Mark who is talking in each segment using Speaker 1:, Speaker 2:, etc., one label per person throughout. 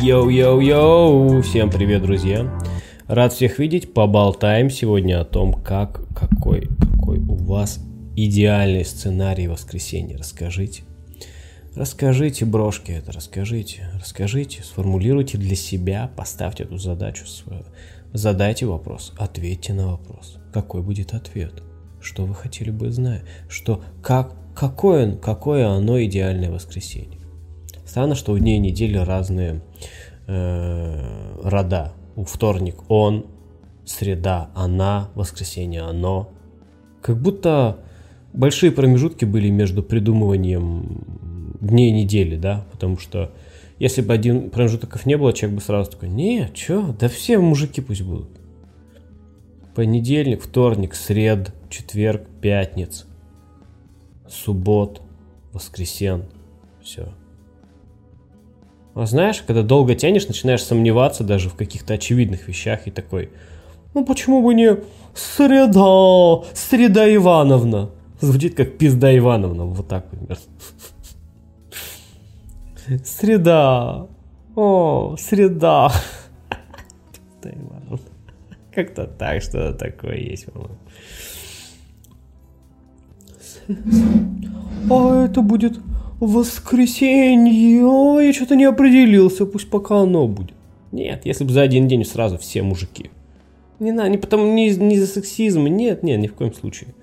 Speaker 1: Йоу-йоу-йоу! Всем привет, друзья! Рад всех видеть. Поболтаем сегодня о том, как, какой, какой у вас идеальный сценарий воскресенья. Расскажите. Расскажите, брошки, это расскажите. Расскажите, сформулируйте для себя, поставьте эту задачу свою. Задайте вопрос, ответьте на вопрос. Какой будет ответ? Что вы хотели бы знать? Что, как, какое, какое оно идеальное воскресенье? Странно, что у дней недели разные э, рода. У вторник он, среда она, воскресенье оно. Как будто большие промежутки были между придумыванием дней недели, да, потому что если бы один промежуток не было, человек бы сразу такой, не, чё, да все мужики пусть будут. Понедельник, вторник, сред, четверг, пятниц, суббот, воскресен, все. А знаешь, когда долго тянешь, начинаешь сомневаться даже в каких-то очевидных вещах и такой, ну почему бы не среда, среда Ивановна. Звучит как пизда Ивановна, вот так примерно. Среда. О, среда. Пизда Ивановна. Как-то так, что-то такое есть, по-моему. А это будет воскресенье, я что-то не определился, пусть пока оно будет. Нет, если бы за один день сразу все мужики. Не надо, не потому, не, не за сексизм, нет, нет, ни в коем случае.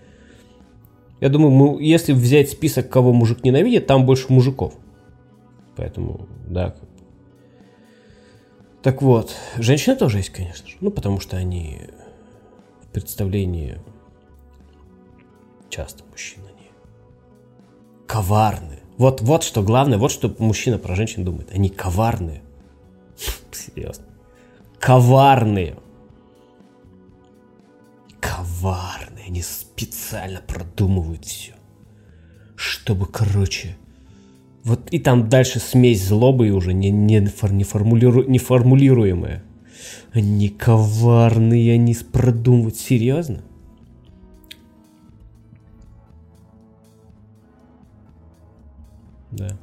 Speaker 1: Я думаю, мы, если взять список, кого мужик ненавидит, там больше мужиков. Поэтому, да. Так вот, женщины тоже есть, конечно же. Ну, потому что они в представлении часто мужчины, они коварны. Вот, вот что главное, вот что мужчина про женщин думает. Они коварные. Серьезно. Коварные. Коварные. Они специально продумывают все. Чтобы, короче... Вот и там дальше смесь злобы уже не, не, не, формулиру, не формулируемая. Они коварные, они продумывают. Серьезно? Да.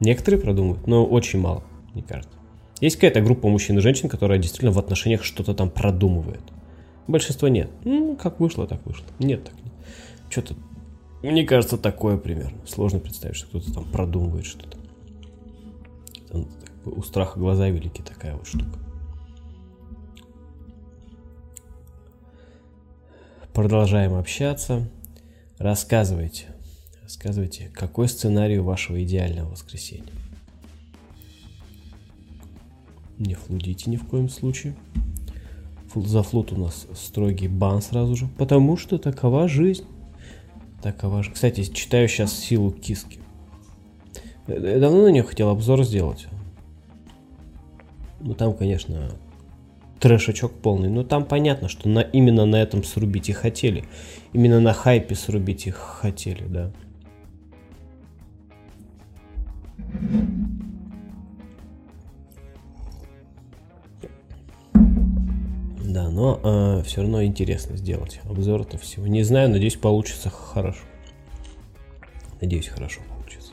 Speaker 1: Некоторые продумывают, но очень мало, мне кажется. Есть какая-то группа мужчин и женщин, которая действительно в отношениях что-то там продумывает. Большинство нет. Ну, как вышло, так вышло. Нет, так нет. Что-то, мне кажется, такое примерно. Сложно представить, что кто-то там продумывает что-то. Там, у страха глаза велики такая вот штука. Продолжаем общаться. Рассказывайте, Рассказывайте, какой сценарий вашего идеального воскресенья? Не флудите ни в коем случае. За флот у нас строгий бан сразу же, потому что такова жизнь. Такова же. Кстати, читаю сейчас силу киски. Я давно на нее хотел обзор сделать. Ну там, конечно, трэшачок полный. Но там понятно, что на, именно на этом срубить и хотели. Именно на хайпе срубить их хотели, да. Но э, все равно интересно сделать обзор этого всего. Не знаю, надеюсь, получится хорошо. Надеюсь, хорошо получится.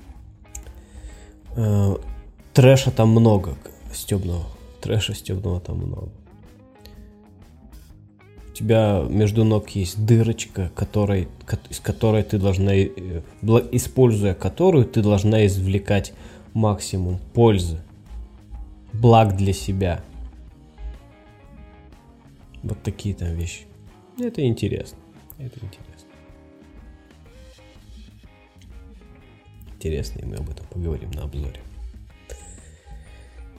Speaker 1: Э, трэша там много, стебного. Трэша стебного там много. У тебя между ног есть дырочка, которой, из которой ты должна, э, используя которую ты должна извлекать максимум пользы, благ для себя. Вот такие там вещи. Это интересно. Это интересно. Интересно, и мы об этом поговорим на обзоре.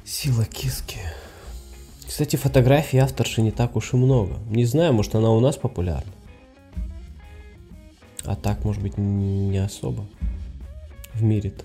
Speaker 1: Сила киски. Кстати, фотографий авторши не так уж и много. Не знаю, может она у нас популярна. А так, может быть, не особо в мире-то.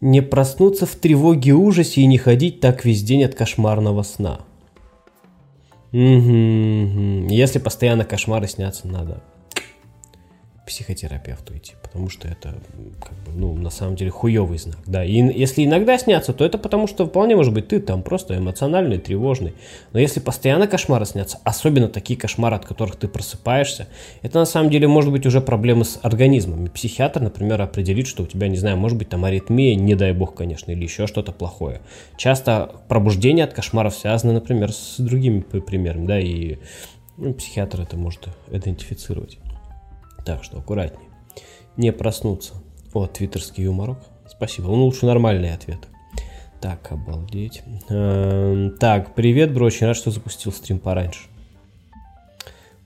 Speaker 1: Не проснуться в тревоге и ужасе и не ходить так весь день от кошмарного сна. Угу, угу. Если постоянно кошмары снятся, надо психотерапевту идти, потому что это, как бы, ну, на самом деле хуевый знак, да. И если иногда снятся, то это потому что вполне может быть ты там просто эмоциональный, тревожный. Но если постоянно кошмары снятся, особенно такие кошмары, от которых ты просыпаешься, это на самом деле может быть уже проблемы с организмом. И психиатр, например, определит, что у тебя, не знаю, может быть там аритмия, не дай бог, конечно, или еще что-то плохое. Часто пробуждение от кошмаров связано, например, с другими примерами, да, и ну, психиатр это может идентифицировать. Так что аккуратнее. Не проснуться. О, твиттерский юморок. Спасибо. Он лучше нормальный ответ. Так, обалдеть. Эм, так, привет, бро. Очень рад, что запустил стрим пораньше.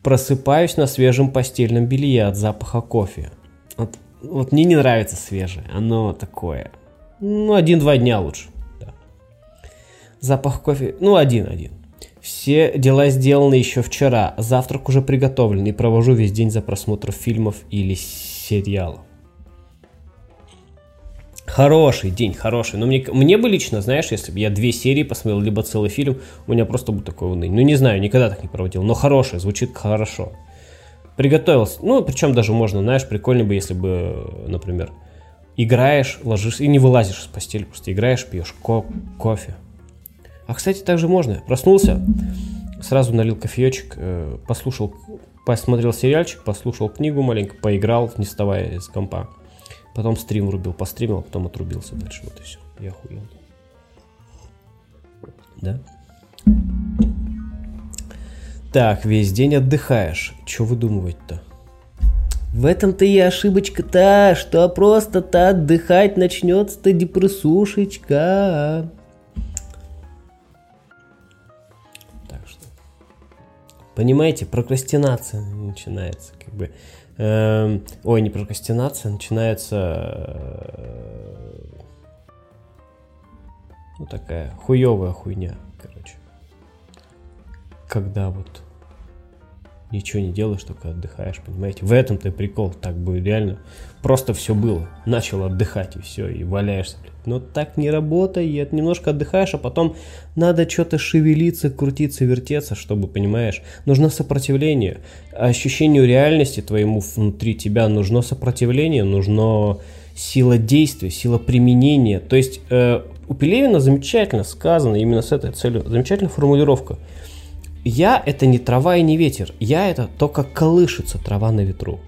Speaker 1: Просыпаюсь на свежем постельном белье от запаха кофе. Вот, вот мне не нравится свежее. Оно такое. Ну, один-два дня лучше. Да. Запах кофе. Ну, один-один. Все дела сделаны еще вчера, завтрак уже приготовлен и провожу весь день за просмотром фильмов или сериалов. Хороший день, хороший. Но мне, мне бы лично, знаешь, если бы я две серии посмотрел, либо целый фильм, у меня просто бы такой уныние. Ну, не знаю, никогда так не проводил. Но хороший, звучит хорошо. Приготовился. Ну, причем даже можно, знаешь, прикольно бы, если бы, например, играешь, ложишься и не вылазишь с постели, просто играешь, пьешь ко- кофе. А, кстати, также можно. Проснулся, сразу налил кофеечек, э, послушал, посмотрел сериальчик, послушал книгу маленько, поиграл, не вставая из компа. Потом стрим врубил, постримил, а потом отрубился дальше. Вот и все. Я охуел. Да? Так, весь день отдыхаешь. Что выдумывать-то? В этом-то и ошибочка-то, что просто-то отдыхать начнется-то депрессушечка. Понимаете, прокрастинация начинается, как бы. Э, ой, не прокрастинация, начинается. Э, ну, такая хуевая хуйня, короче. Когда вот ничего не делаешь, только отдыхаешь, понимаете? В этом-то прикол, так бы реально просто все было. Начал отдыхать и все, и валяешься. Но так не работает, немножко отдыхаешь, а потом надо что-то шевелиться, крутиться, вертеться, чтобы, понимаешь, нужно сопротивление. Ощущению реальности твоему внутри тебя нужно сопротивление, нужно сила действия, сила применения. То есть э, у Пелевина замечательно сказано именно с этой целью, замечательная формулировка – я это не трава и не ветер, я это то, как колышется трава на ветру.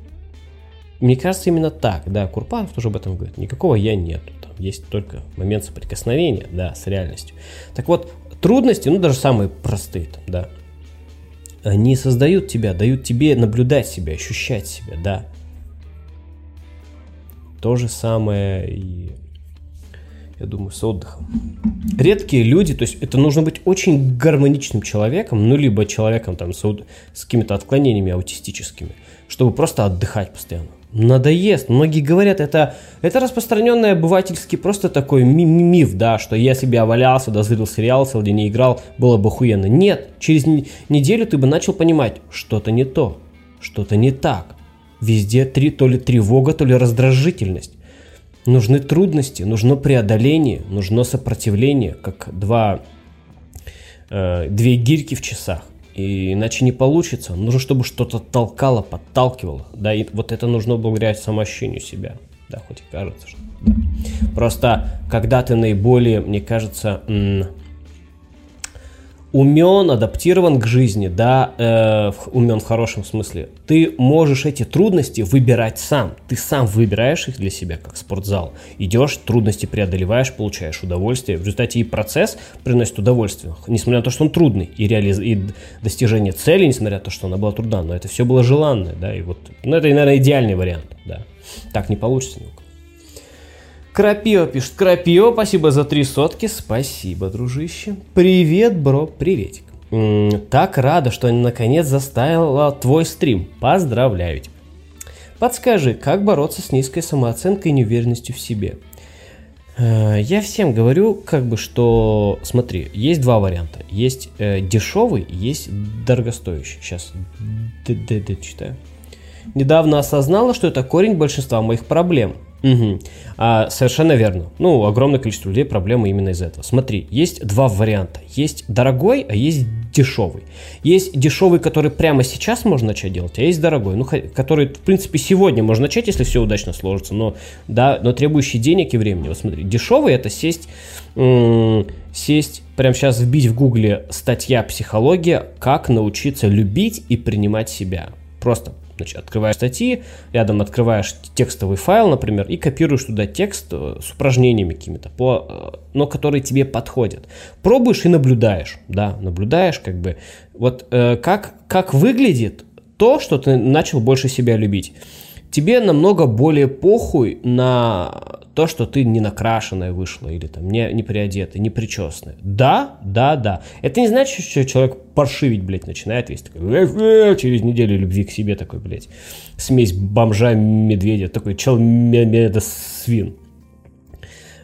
Speaker 1: Мне кажется, именно так, да, Курпанов тоже об этом говорит. Никакого я нету, там есть только момент соприкосновения, да, с реальностью. Так вот, трудности, ну даже самые простые, там, да, они создают тебя, дают тебе наблюдать себя, ощущать себя, да. То же самое и я думаю, с отдыхом. Редкие люди, то есть это нужно быть очень гармоничным человеком, ну, либо человеком там с, с какими-то отклонениями аутистическими, чтобы просто отдыхать постоянно. Надоест. Многие говорят, это, это распространенный обывательский просто такой ми миф, да, что если бы я валялся, дозрел сериал, целый день не играл, было бы охуенно. Нет, через неделю ты бы начал понимать, что-то не то, что-то не так. Везде три, то ли тревога, то ли раздражительность. Нужны трудности, нужно преодоление, нужно сопротивление, как два, э, две гирьки в часах. И иначе не получится. Нужно, чтобы что-то толкало, подталкивало. Да, и вот это нужно благодаря самоощущению себя. Да, хоть и кажется, что да. Просто когда ты наиболее, мне кажется, умен, адаптирован к жизни, да, э, умен в хорошем смысле, ты можешь эти трудности выбирать сам. Ты сам выбираешь их для себя, как спортзал. Идешь, трудности преодолеваешь, получаешь удовольствие. В результате и процесс приносит удовольствие, несмотря на то, что он трудный, и, реализ... и достижение цели, несмотря на то, что она была трудна, но это все было желанное, да, и вот, ну, это, наверное, идеальный вариант, да. Так не получится никак. Крапио пишет. Крапио, спасибо за три сотки. Спасибо, дружище. Привет, бро, приветик. Так рада, что наконец заставила твой стрим. Поздравляю тебя. Подскажи, как бороться с низкой самооценкой и неуверенностью в себе? Э, я всем говорю, как бы, что, смотри, есть два варианта. Есть э, дешевый, есть дорогостоящий. Сейчас д читаю. Недавно осознала, что это корень большинства моих проблем – Угу. А, совершенно верно. Ну, огромное количество людей проблемы именно из этого. Смотри, есть два варианта. Есть дорогой, а есть дешевый. Есть дешевый, который прямо сейчас можно начать делать, а есть дорогой, ну, который, в принципе, сегодня можно начать, если все удачно сложится, но, да, но требующий денег и времени. Вот смотри, дешевый это сесть, сесть, прямо сейчас вбить в гугле статья «Психология. Как научиться любить и принимать себя». Просто Значит, открываешь статьи, рядом открываешь текстовый файл, например, и копируешь туда текст э, с упражнениями какими-то, по, э, но которые тебе подходят. Пробуешь и наблюдаешь, да, наблюдаешь как бы, вот э, как, как выглядит то, что ты начал больше себя любить. Тебе намного более похуй на то, что ты не накрашенная вышла, или там не, не приодетая, не причесанная. Да, да, да. Это не значит, что человек паршивить, блядь, начинает весь такой, э, э, через неделю любви к себе такой, блядь, смесь бомжа, медведя, такой чел свин.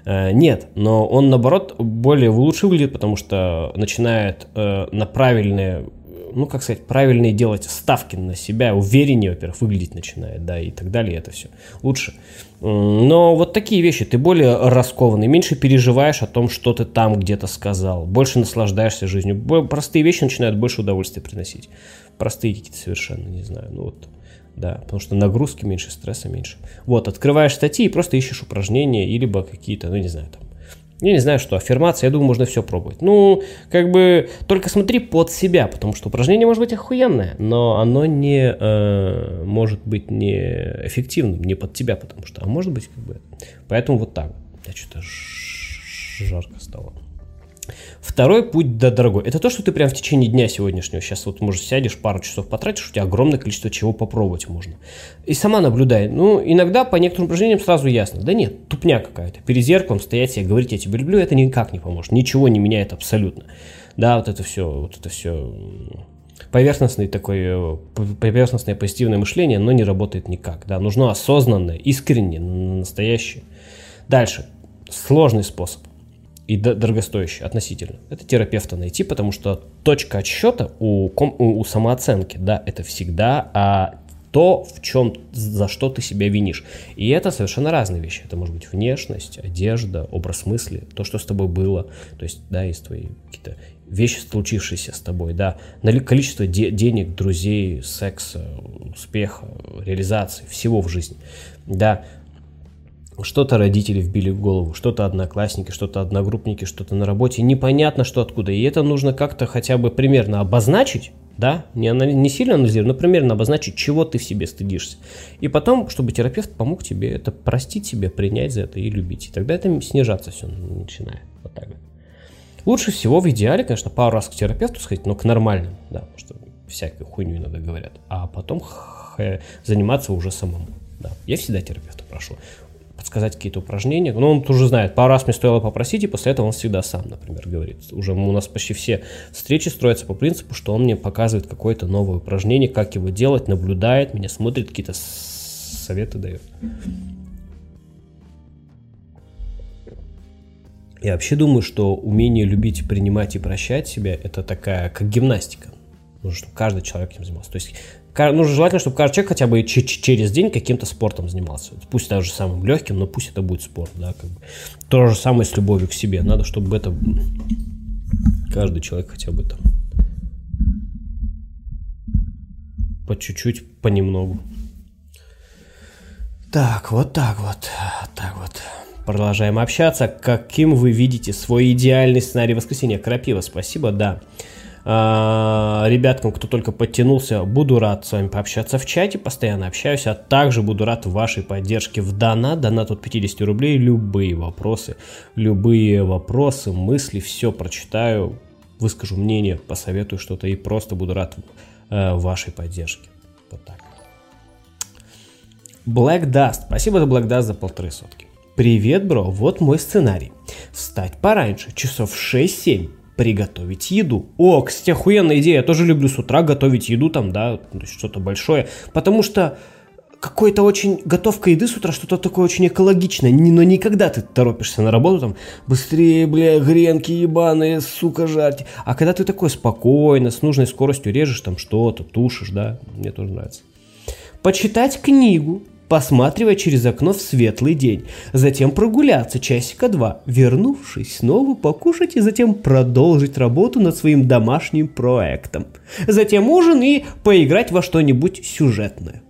Speaker 1: Э, нет, но он наоборот более лучше выглядит, потому что начинает э, на правильные ну, как сказать, правильные делать ставки на себя, увереннее, во-первых, выглядеть начинает, да, и так далее, это все лучше. Но вот такие вещи, ты более раскованный, меньше переживаешь о том, что ты там где-то сказал, больше наслаждаешься жизнью. Простые вещи начинают больше удовольствия приносить. Простые какие-то совершенно, не знаю, ну вот, да, потому что нагрузки меньше, стресса меньше. Вот, открываешь статьи и просто ищешь упражнения, или либо какие-то, ну не знаю, там, я не знаю, что аффирмация, я думаю, можно все пробовать. Ну, как бы, только смотри под себя, потому что упражнение может быть охуенное, но оно не э, может быть не эффективным, не под тебя, потому что, а может быть, как бы, поэтому вот так. Я что-то жарко стало. Второй путь, да, дорогой, это то, что ты прям в течение дня сегодняшнего, сейчас вот, может, сядешь, пару часов потратишь, у тебя огромное количество чего попробовать можно. И сама наблюдай. Ну, иногда по некоторым упражнениям сразу ясно. Да нет, тупня какая-то. Перед зеркалом стоять себе, говорить, я тебя люблю, это никак не поможет. Ничего не меняет абсолютно. Да, вот это все, вот это все поверхностный такой, э, поверхностное позитивное мышление, но не работает никак. Да, нужно осознанное, искреннее, настоящее. Дальше. Сложный способ и дорогостоящий относительно. Это терапевта найти, потому что точка отсчета у, у, у самооценки, да, это всегда а, то, в чем, за что ты себя винишь. И это совершенно разные вещи. Это может быть внешность, одежда, образ мысли, то, что с тобой было, то есть, да, из твои какие-то вещи, случившиеся с тобой, да, количество де- денег, друзей, секса, успеха, реализации, всего в жизни, да, что-то родители вбили в голову, что-то одноклассники, что-то одногруппники, что-то на работе. Непонятно, что откуда. И это нужно как-то хотя бы примерно обозначить, да, не, не сильно анализировать, но примерно обозначить, чего ты в себе стыдишься. И потом, чтобы терапевт помог тебе это простить себе, принять за это и любить. И тогда это снижаться все начинает. Вот так. Лучше всего в идеале, конечно, пару раз к терапевту сходить, но к нормальному, да, потому что всякую хуйню иногда говорят. А потом заниматься уже самому. Да. Я всегда терапевта прошу подсказать какие-то упражнения. Но он уже знает, пару раз мне стоило попросить, и после этого он всегда сам, например, говорит. Уже у нас почти все встречи строятся по принципу, что он мне показывает какое-то новое упражнение, как его делать, наблюдает меня, смотрит, какие-то советы дает. Я вообще думаю, что умение любить, принимать и прощать себя – это такая, как гимнастика. Нужно, чтобы каждый человек этим занимался. То есть нужно желательно, чтобы каждый человек хотя бы через день каким-то спортом занимался. Пусть даже самым легким, но пусть это будет спорт, да, как бы. То же самое с любовью к себе. Надо, чтобы это каждый человек хотя бы там по чуть-чуть, понемногу. Так, вот так вот, так вот. Продолжаем общаться. Каким вы видите свой идеальный сценарий воскресенья? Крапива, спасибо, да. А, ребяткам, кто только подтянулся, буду рад с вами пообщаться в чате, постоянно общаюсь, а также буду рад вашей поддержке в донат, донат от 50 рублей, любые вопросы, любые вопросы, мысли, все прочитаю, выскажу мнение, посоветую что-то и просто буду рад э, вашей поддержке. Вот так. Black Dust. Спасибо за Black Dust за полторы сотки. Привет, бро, вот мой сценарий. Встать пораньше, часов 6-7, приготовить еду. О, кстати, охуенная идея. Я тоже люблю с утра готовить еду там, да, что-то большое. Потому что какой-то очень готовка еды с утра, что-то такое очень экологичное, но никогда ты торопишься на работу, там, быстрее, бля, гренки ебаные, сука, жарьте. А когда ты такой спокойно, с нужной скоростью режешь там что-то, тушишь, да, мне тоже нравится. Почитать книгу, посматривая через окно в светлый день. Затем прогуляться часика два, вернувшись, снова покушать и затем продолжить работу над своим домашним проектом. Затем ужин и поиграть во что-нибудь сюжетное.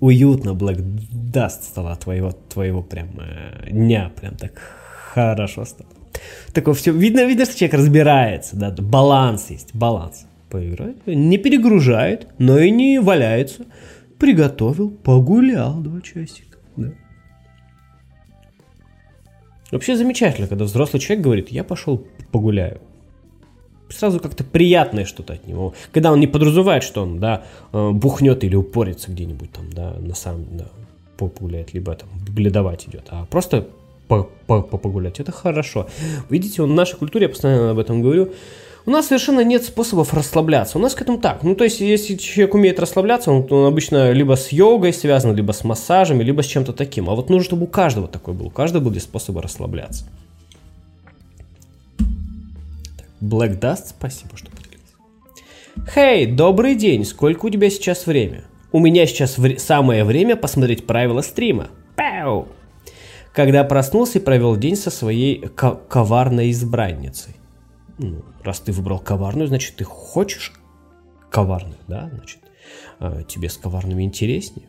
Speaker 1: Уютно, Блэк Даст стало твоего, твоего прям э, дня, прям так хорошо стало. Такое все, видно, видно, что человек разбирается, да, баланс есть, баланс. Поиграет, не перегружает, но и не валяется приготовил, погулял два часика. Да. Вообще замечательно, когда взрослый человек говорит, я пошел погуляю. Сразу как-то приятное что-то от него. Когда он не подразумевает, что он, да, э, бухнет или упорится где-нибудь там, да, на самом, да, погуляет, либо там бледовать идет, а просто погулять. Это хорошо. Видите, в нашей культуре, я постоянно об этом говорю, у нас совершенно нет способов расслабляться. У нас к этому так. Ну, то есть, если человек умеет расслабляться, он, он обычно либо с йогой связан, либо с массажами, либо с чем-то таким. А вот нужно, чтобы у каждого такой был. У каждого были способы расслабляться. Black Dust, спасибо, что поделился. Хей, hey, добрый день, сколько у тебя сейчас время? У меня сейчас вре- самое время посмотреть правила стрима. Пау! Когда проснулся и провел день со своей коварной избранницей ну, раз ты выбрал коварную, значит, ты хочешь коварных, да, значит, а, тебе с коварными интереснее.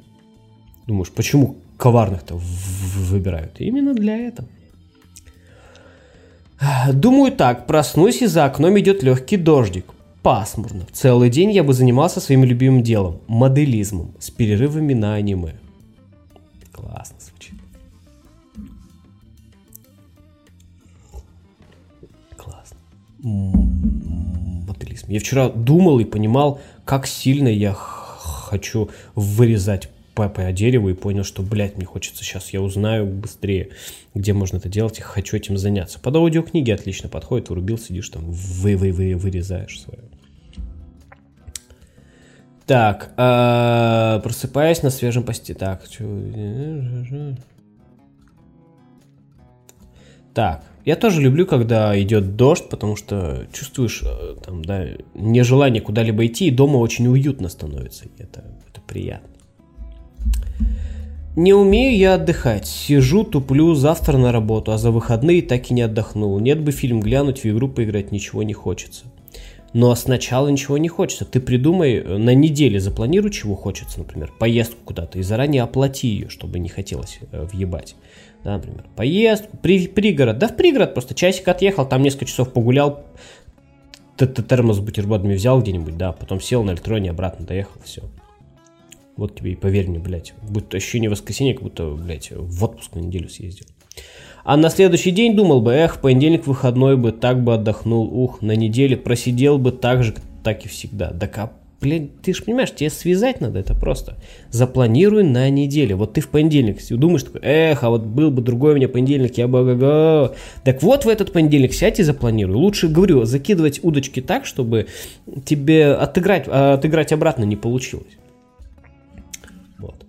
Speaker 1: Думаешь, почему коварных-то выбирают? Именно для этого. Думаю так, проснусь и за окном идет легкий дождик. Пасмурно. Целый день я бы занимался своим любимым делом – моделизмом, с перерывами на аниме. Классно звучит. Моделизм. Я вчера думал и понимал, как сильно я хочу вырезать по, по дереву и понял, что, блядь, мне хочется сейчас, я узнаю быстрее, где можно это делать, и хочу этим заняться. Под аудиокниги отлично подходит, вырубил, сидишь там, вы, вы, вы, вырезаешь свое. Так, э, просыпаясь на свежем посте. Так, так, я тоже люблю, когда идет дождь, потому что чувствуешь э, там, да, нежелание куда-либо идти, и дома очень уютно становится. Это, это приятно. Не умею я отдыхать. Сижу, туплю, завтра на работу, а за выходные так и не отдохнул. Нет бы фильм глянуть, в игру поиграть, ничего не хочется. Но сначала ничего не хочется. Ты придумай, э, на неделе запланируй, чего хочется, например, поездку куда-то, и заранее оплати ее, чтобы не хотелось э, въебать да, например, поездку, при, пригород, да в пригород просто часик отъехал, там несколько часов погулял, термос с бутербродами взял где-нибудь, да, потом сел на электроне, обратно доехал, все. Вот тебе и поверь мне, блядь, будто ощущение воскресенья, как будто, блядь, в отпуск на неделю съездил. А на следующий день думал бы, эх, понедельник выходной бы, так бы отдохнул, ух, на неделе просидел бы так же, так и всегда. Да кап блин, ты же понимаешь, тебе связать надо это просто. Запланируй на неделю. Вот ты в понедельник думаешь, такой, эх, а вот был бы другой у меня понедельник, я бы... Га -га. Так вот в этот понедельник сядь и запланируй. Лучше, говорю, закидывать удочки так, чтобы тебе отыграть, отыграть обратно не получилось. Вот.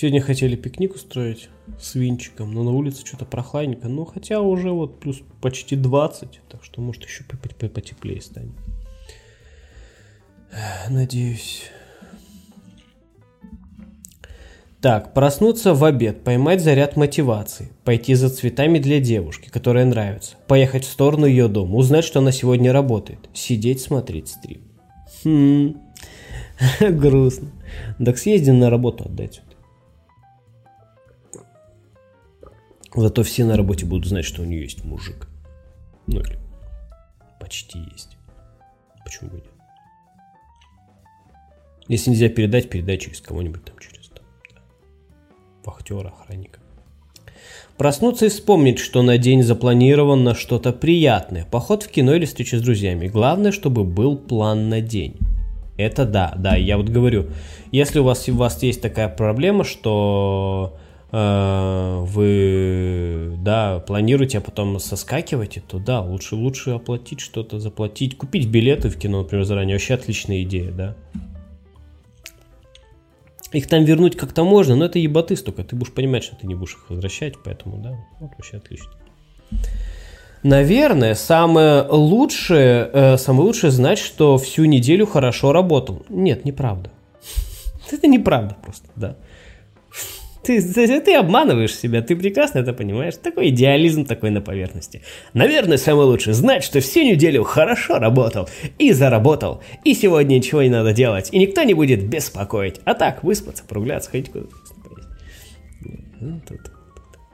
Speaker 1: Сегодня хотели пикник устроить с винчиком, но на улице что-то прохладненько. Ну, хотя уже вот плюс почти 20, так что может еще потеплее станет. Надеюсь. Так, проснуться в обед, поймать заряд мотивации, пойти за цветами для девушки, которая нравится, поехать в сторону ее дома, узнать, что она сегодня работает, сидеть, смотреть стрим. Хм, грустно. Так съезди на работу отдать. Зато все на работе будут знать, что у нее есть мужик. Ну или почти есть. Почему бы нет? Если нельзя передать, передай через кого-нибудь там, через там, да. вахтера, охранника. Проснуться и вспомнить, что на день запланировано что-то приятное. Поход в кино или встреча с друзьями. Главное, чтобы был план на день. Это да, да, я вот говорю, если у вас, у вас есть такая проблема, что вы, да, планируете, а потом соскакиваете, то да, лучше, лучше оплатить что-то, заплатить, купить билеты в кино, например, заранее. Вообще отличная идея, да. Их там вернуть как-то можно, но это еботы столько. Ты будешь понимать, что ты не будешь их возвращать, поэтому, да, вот вообще отлично. Наверное, самое лучшее, э, самое лучшее знать, что всю неделю хорошо работал. Нет, неправда. Это неправда просто, да. Ты, ты, ты обманываешь себя, ты прекрасно это понимаешь. Такой идеализм такой на поверхности. Наверное, самое лучшее знать, что всю неделю хорошо работал и заработал. И сегодня ничего не надо делать, и никто не будет беспокоить. А так, выспаться, прогуляться, ходить куда-то. Ну,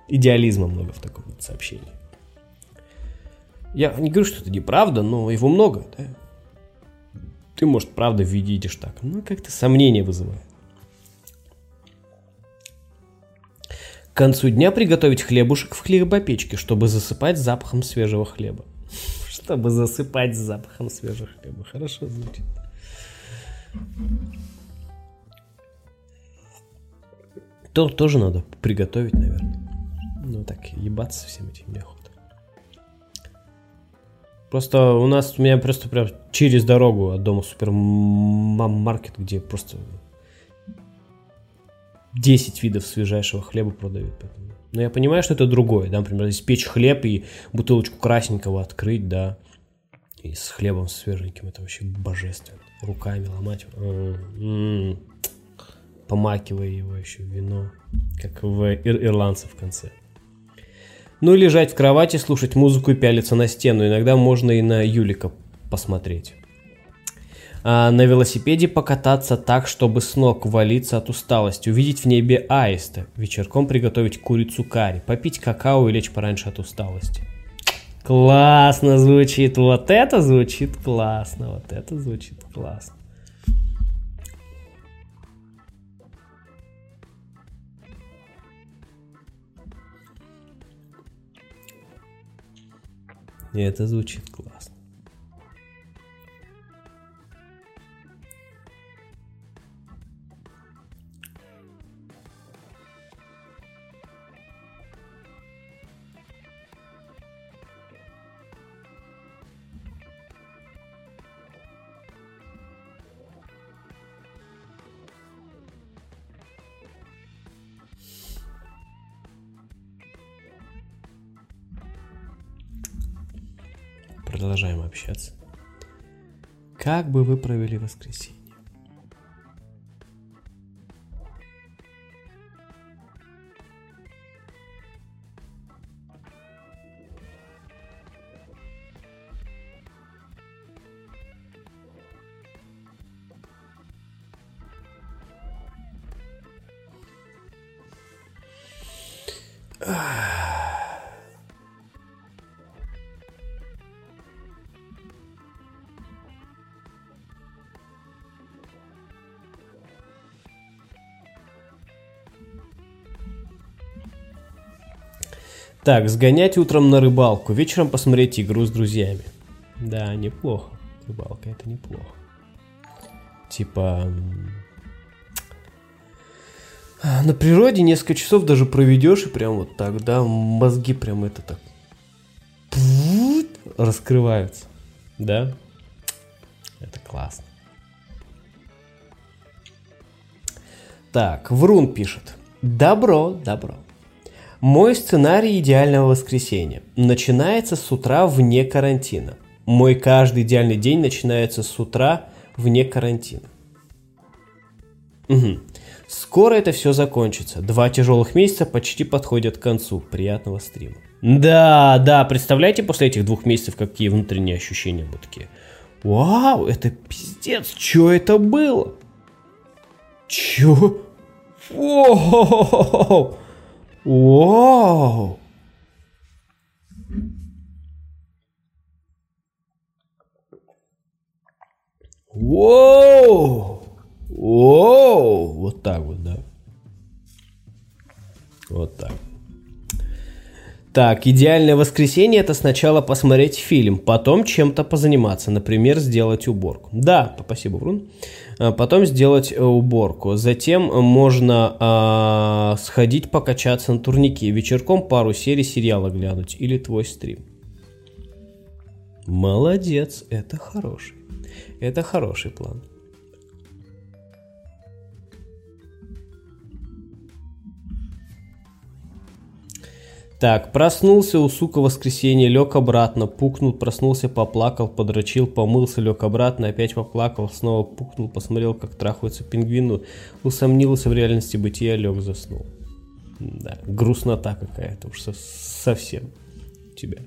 Speaker 1: идеализма много в таком вот сообщении. Я не говорю, что это неправда, но его много, да? Ты, может, правда видишь так. Ну, как-то сомнение вызывает. К концу дня приготовить хлебушек в хлебопечке, чтобы засыпать запахом свежего хлеба. Чтобы засыпать запахом свежего хлеба. Хорошо звучит. То тоже надо приготовить, наверное. Ну так, ебаться всем этим неохота. Просто у нас, у меня просто прям через дорогу от дома супермаркет, где просто 10 видов свежайшего хлеба продают. Поэтому. Но я понимаю, что это другое. Да? Например, здесь печь хлеб и бутылочку красненького открыть, да, и с хлебом свеженьким. Это вообще божественно. Руками ломать. М-м-м. Помакивая его еще вино, как в ир- ирландцев в конце. Ну, лежать в кровати, слушать музыку и пялиться на стену. Иногда можно и на Юлика посмотреть. А, на велосипеде покататься так, чтобы с ног валиться от усталости, увидеть в небе аиста, вечерком приготовить курицу карри, попить какао и лечь пораньше от усталости. Классно звучит, вот это звучит классно, вот это звучит классно. Это звучит классно. Как бы вы провели воскресенье? Так, сгонять утром на рыбалку, вечером посмотреть игру с друзьями. Да, неплохо. Рыбалка это неплохо. Типа... На природе несколько часов даже проведешь и прям вот так, да, мозги прям это так раскрываются, да? Это классно. Так, Врун пишет. Добро, добро. Мой сценарий идеального воскресенья начинается с утра вне карантина. Мой каждый идеальный день начинается с утра вне карантина. Угу. Скоро это все закончится. Два тяжелых месяца почти подходят к концу. Приятного стрима. Да, да, представляете после этих двух месяцев, какие внутренние ощущения будут такие. Вау, это пиздец, что это было? Чё? Воу! Вау! Воу! Воу! Вот так вот, да. Вот так. Так, идеальное воскресенье это сначала посмотреть фильм, потом чем-то позаниматься, например, сделать уборку. Да, спасибо, Брун. А, потом сделать э, уборку. Затем можно а, сходить покачаться на турнике, вечерком пару серий сериала глянуть или твой стрим. Молодец, это хороший. Это хороший план. Так, проснулся у сука воскресенье, лег обратно, пукнул, проснулся, поплакал, подрочил, помылся, лег обратно, опять поплакал, снова пукнул, посмотрел, как трахаются пингвины, усомнился в реальности бытия, лег, заснул. Да, грустнота какая-то уж совсем у тебя.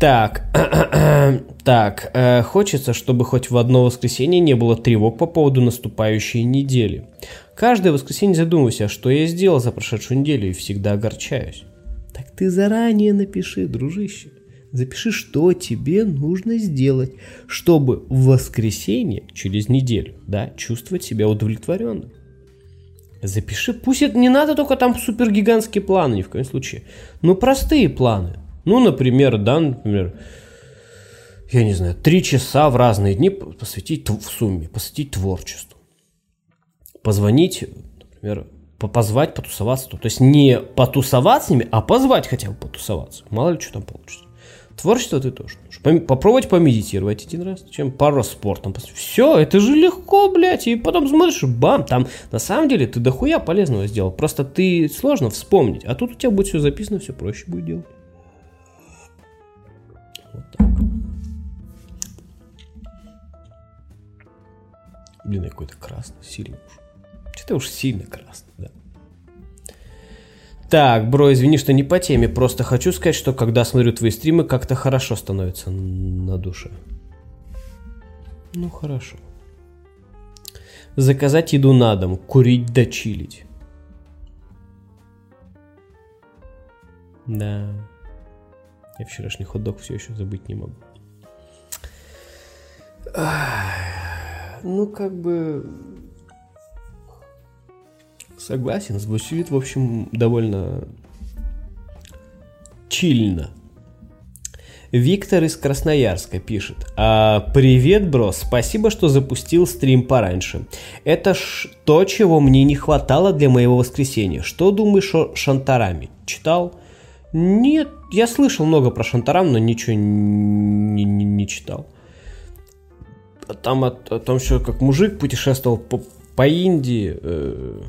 Speaker 1: Так, так, э, хочется, чтобы хоть в одно воскресенье не было тревог по поводу наступающей недели. Каждое воскресенье задумывайся, что я сделал за прошедшую неделю и всегда огорчаюсь. Так ты заранее напиши, дружище. Запиши, что тебе нужно сделать, чтобы в воскресенье, через неделю, да, чувствовать себя удовлетворенным. Запиши, пусть это не надо только там супергигантские планы, ни в коем случае, но простые планы. Ну, например, да, например, я не знаю, три часа в разные дни посвятить в сумме, посвятить творчеству. Позвонить, например, позвать потусоваться. То есть не потусоваться с ними, а позвать хотя бы потусоваться. Мало ли что там получится. Творчество ты тоже. Попробовать помедитировать один раз, чем пару раз спортом. Все, это же легко, блядь. И потом смотришь, бам, там на самом деле ты дохуя полезного сделал. Просто ты сложно вспомнить. А тут у тебя будет все записано, все проще будет делать. Вот так. Блин, я какой-то красный, сильно уж. Что-то уж сильно красный, да. Так, бро, извини, что не по теме, просто хочу сказать, что когда смотрю твои стримы, как-то хорошо становится на душе. Ну, хорошо. Заказать еду на дом, курить да чилить. Да. Я вчерашний хот-дог все еще забыть не могу. Ну, как бы... Согласен, звучит, в общем, довольно чильно. Виктор из Красноярска пишет. А, Привет, бро, спасибо, что запустил стрим пораньше. Это ж то, чего мне не хватало для моего воскресенья. Что думаешь о Шантараме? Читал? Нет, я слышал много про Шантарам, но ничего не, не, не читал. Там о, о том, что как мужик путешествовал по, по Индии. Э,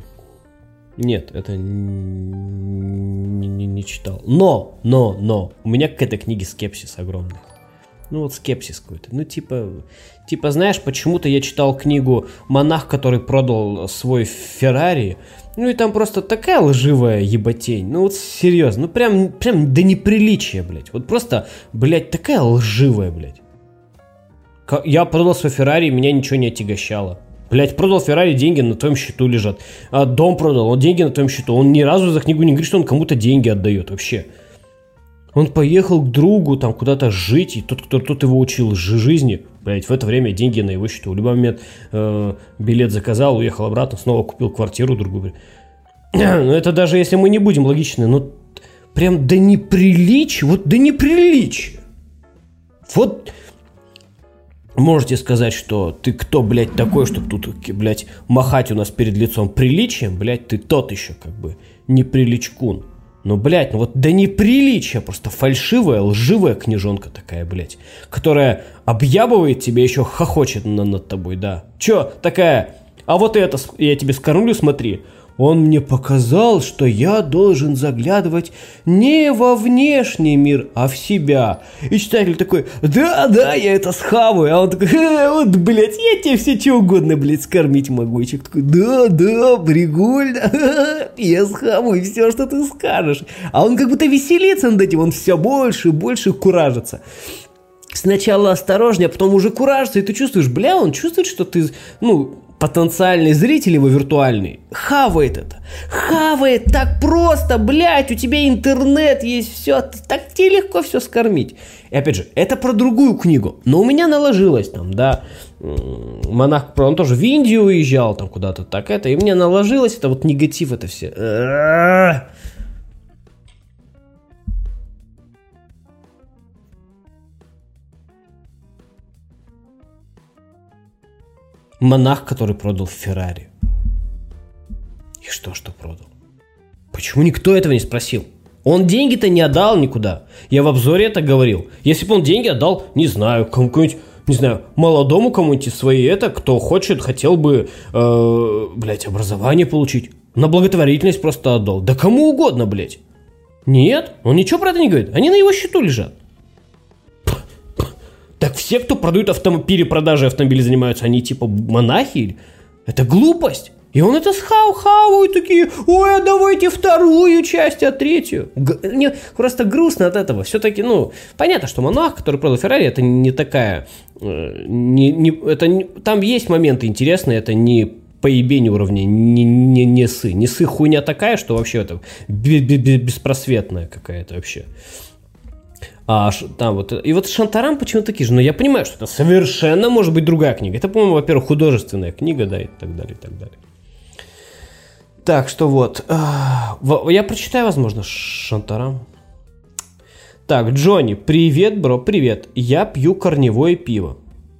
Speaker 1: нет, это не, не, не читал. Но, но, но, у меня к этой книге скепсис огромный. Ну вот скепсис какой-то. Ну типа, типа знаешь, почему-то я читал книгу «Монах, который продал свой Феррари», ну и там просто такая лживая еботень. Ну вот серьезно, ну прям, прям до неприличия, блядь. Вот просто, блядь, такая лживая, блядь. Я продал свой Феррари, меня ничего не отягощало. Блять, продал Феррари, деньги на твоем счету лежат. А дом продал, он деньги на твоем счету. Он ни разу за книгу не говорит, что он кому-то деньги отдает вообще. Он поехал к другу там куда-то жить, и тот, кто тот его учил жизни, блядь, в это время деньги на его счету. В любой момент э, билет заказал, уехал обратно, снова купил квартиру другую. Ну это даже если мы не будем логичны, но прям до неприличия, вот до неприличия. Вот можете сказать, что ты кто, блядь, такой, чтобы тут, блядь, махать у нас перед лицом приличием, блядь, ты тот еще как бы неприличкун. Ну, блядь, ну вот до неприличия просто фальшивая, лживая книжонка такая, блядь, которая объябывает тебя, еще хохочет на, над тобой, да. Че, такая, а вот это я тебе скормлю, смотри. Он мне показал, что я должен заглядывать не во внешний мир, а в себя. И читатель такой, да, да, я это схаваю. А он такой, э, вот, блядь, я тебе все что угодно, блядь, скормить могу. И человек такой, да, да, прикольно, я схаваю все, что ты скажешь. А он как будто веселится над этим, он все больше и больше куражится сначала осторожнее, а потом уже куражится, и ты чувствуешь, бля, он чувствует, что ты, ну, потенциальный зритель его виртуальный хавает это. Хавает так просто, блядь, у тебя интернет есть, все, так тебе легко все скормить. И опять же, это про другую книгу, но у меня наложилось там, да, монах, он тоже в Индию уезжал там куда-то, так это, и мне наложилось это вот негатив это все. Монах, который продал Феррари. И что, что продал? Почему никто этого не спросил? Он деньги-то не отдал никуда. Я в обзоре это говорил. Если бы он деньги отдал, не знаю, кому-нибудь, не знаю, молодому кому-нибудь из своей это, кто хочет, хотел бы, э, блядь, образование получить. На благотворительность просто отдал. Да кому угодно, блядь. Нет, он ничего про это не говорит. Они на его счету лежат. Так все, кто продают автом... перепродажи автомобилей занимаются, они типа монахи? Это глупость. И он это схау-хау, и такие, ой, а давайте вторую часть, а третью. Г- мне просто грустно от этого. Все-таки, ну, понятно, что монах, который продал Феррари, это не такая... Э, не, не, это не, там есть моменты интересные, это не поебень уровня, не, не, не сы. Не сы хуйня такая, что вообще это беспросветная какая-то вообще. А, там вот, и вот Шантарам почему такие же, но я понимаю, что это совершенно может быть другая книга. Это, по-моему, во-первых, художественная книга, да, и так далее, и так далее. Так что вот. Я прочитаю, возможно, Шантарам. Так, Джонни, привет, бро, привет. Я пью корневое пиво.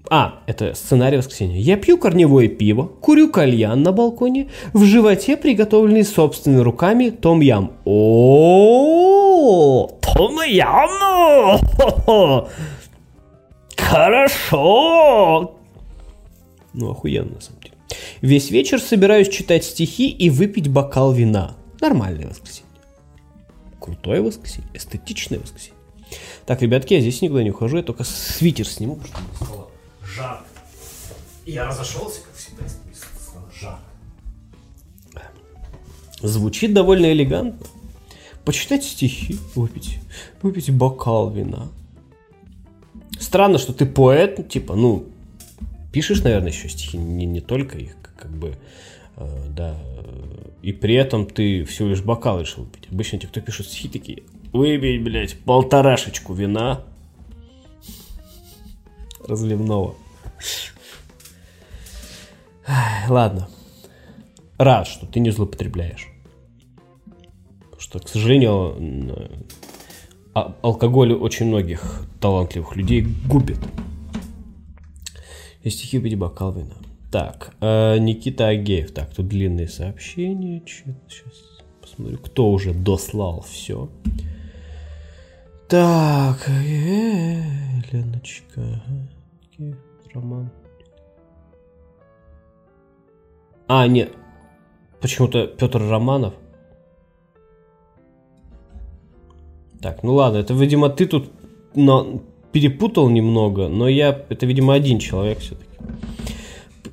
Speaker 1: А, это сценарий воскресенья. Я пью корневое пиво, курю кальян на балконе, в животе приготовленный собственными руками том ям. О, том ям! Хорошо! Ну, охуенно, на самом деле. Весь вечер собираюсь читать стихи и выпить бокал вина. Нормальное воскресенье. Крутое воскресенье, эстетичное воскресенье. Так, ребятки, я здесь никуда не ухожу, я только свитер сниму, потому что жарко. Я разошелся, как всегда, стало жарко. Звучит довольно элегантно. Почитать стихи, выпить, выпить бокал вина. Странно, что ты поэт, типа, ну, пишешь, наверное, еще стихи, не, не только их, как бы, э, да, и при этом ты всего лишь бокал решил выпить. Обычно те, кто пишут стихи, такие, выпить, блядь, полторашечку вина разливного. Ладно. Рад, что ты не злоупотребляешь. Потому что, к сожалению, а, алкоголь очень многих талантливых людей губит. И стихи Беди бокал вина. Так, э, Никита Агеев. Так, тут длинные сообщения. Сейчас посмотрю, кто уже дослал все. Так, э, Леночка. Роман. А, нет. Почему-то Петр Романов. Так, ну ладно, это, видимо, ты тут но перепутал немного, но я, это, видимо, один человек все-таки.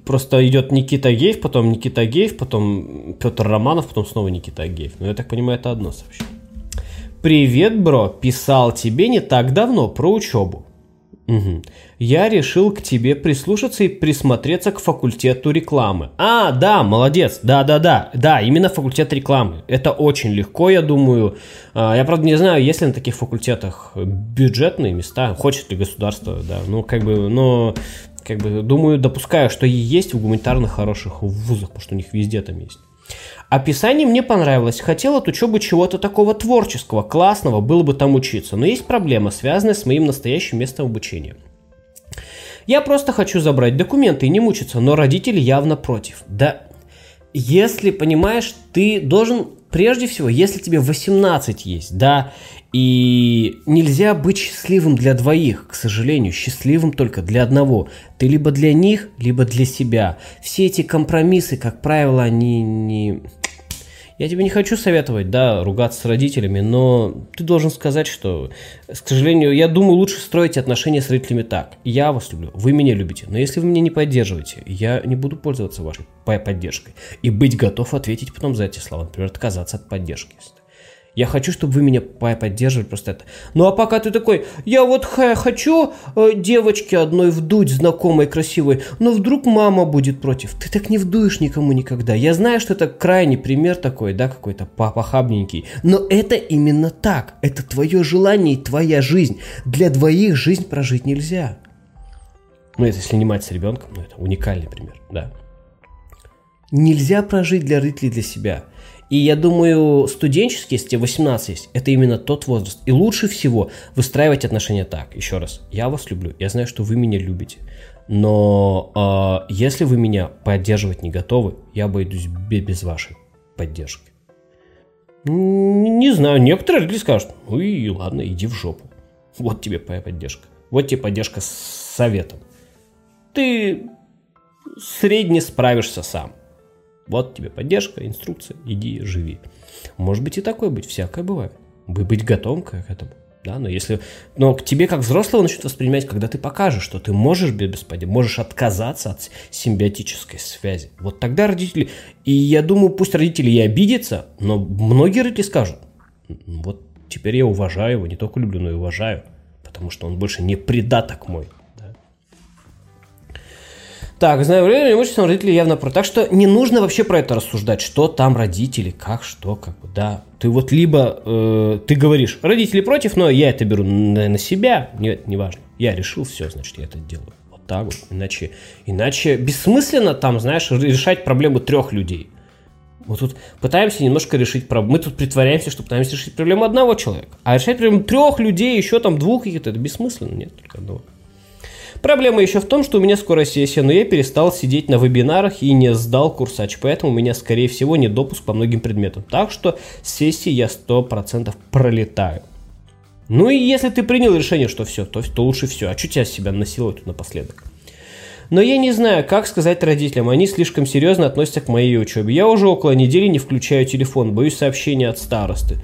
Speaker 1: Просто идет Никита Геев, потом Никита Геев, потом Петр Романов, потом снова Никита Геев. Но я так понимаю, это одно сообщение. Привет, бро. Писал тебе не так давно про учебу. Угу. Я решил к тебе прислушаться и присмотреться к факультету рекламы. А, да, молодец. Да, да, да. Да, именно факультет рекламы. Это очень легко, я думаю. А, я, правда, не знаю, есть ли на таких факультетах бюджетные места, хочет ли государство, да. Ну, как бы, но как бы, думаю, допускаю, что и есть в гуманитарных хороших вузах, потому что у них везде там есть. Описание мне понравилось. Хотел от учебы чего-то такого творческого, классного, было бы там учиться. Но есть проблема, связанная с моим настоящим местом обучения. Я просто хочу забрать документы и не мучиться, но родители явно против. Да, если, понимаешь, ты должен, прежде всего, если тебе 18 есть, да, и нельзя быть счастливым для двоих, к сожалению, счастливым только для одного. Ты либо для них, либо для себя. Все эти компромиссы, как правило, они не... Я тебе не хочу советовать, да, ругаться с родителями, но ты должен сказать, что, к сожалению, я думаю, лучше строить отношения с родителями так. Я вас люблю, вы меня любите, но если вы меня не поддерживаете, я не буду пользоваться вашей поддержкой и быть готов ответить потом за эти слова, например, отказаться от поддержки. Я хочу, чтобы вы меня поддерживали просто это. Ну а пока ты такой, я вот хочу э, девочке одной вдуть, знакомой, красивой, но вдруг мама будет против. Ты так не вдуешь никому никогда. Я знаю, что это крайний пример такой, да, какой-то похабненький. Но это именно так. Это твое желание и твоя жизнь. Для двоих жизнь прожить нельзя. Ну, это если не мать с ребенком, ну, это уникальный пример, да. Нельзя прожить для родителей для себя. И я думаю, студенческий, если тебе 18 есть, это именно тот возраст. И лучше всего выстраивать отношения так. Еще раз, я вас люблю, я знаю, что вы меня любите. Но э, если вы меня поддерживать не готовы, я обойдусь без вашей поддержки. Не знаю, некоторые родители скажут, ну и ладно, иди в жопу. Вот тебе поддержка. Вот тебе поддержка с советом. Ты средне справишься сам. Вот тебе поддержка, инструкция, иди, живи. Может быть и такое быть, всякое бывает. Быть готовым к этому. Да, но если, но к тебе как взрослого начнут воспринимать, когда ты покажешь, что ты можешь без поддержки, можешь отказаться от симбиотической связи. Вот тогда родители, и я думаю, пусть родители и обидятся, но многие родители скажут, вот теперь я уважаю его, не только люблю, но и уважаю, потому что он больше не предаток мой. Так, знаю, время имущественного родители явно про. Так что не нужно вообще про это рассуждать, что там родители, как, что, как бы, да. Ты вот либо, э, ты говоришь, родители против, но я это беру на, на себя, нет, неважно. Я решил, все, значит, я это делаю. Вот так вот. Иначе, иначе бессмысленно там, знаешь, решать проблемы трех людей. Мы тут пытаемся немножко решить проблему. Мы тут притворяемся, что пытаемся решить проблему одного человека. А решать проблему трех людей, еще там двух каких-то, это бессмысленно. Нет, только одного. Проблема еще в том, что у меня скоро сессия, но я перестал сидеть на вебинарах и не сдал курсач, поэтому у меня, скорее всего, не допуск по многим предметам. Так что сессии я 100% пролетаю. Ну и если ты принял решение, что все, то, то лучше все. А что тебя себя насиловать напоследок? Но я не знаю, как сказать родителям. Они слишком серьезно относятся к моей учебе. Я уже около недели не включаю телефон, боюсь сообщения от старосты,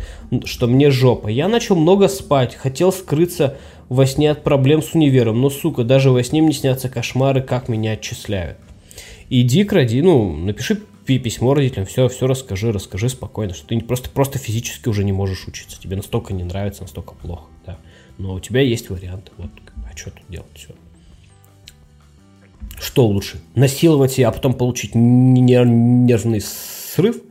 Speaker 1: что мне жопа. Я начал много спать, хотел скрыться во сне от проблем с универом, но, сука, даже во сне мне снятся кошмары, как меня отчисляют. Иди к роди, ну, напиши письмо родителям, все, все расскажи, расскажи спокойно, что ты просто, просто физически уже не можешь учиться, тебе настолько не нравится, настолько плохо, да. Но у тебя есть варианты, вот, а что тут делать, все. Что лучше, насиловать себя, а потом получить нервный срыв?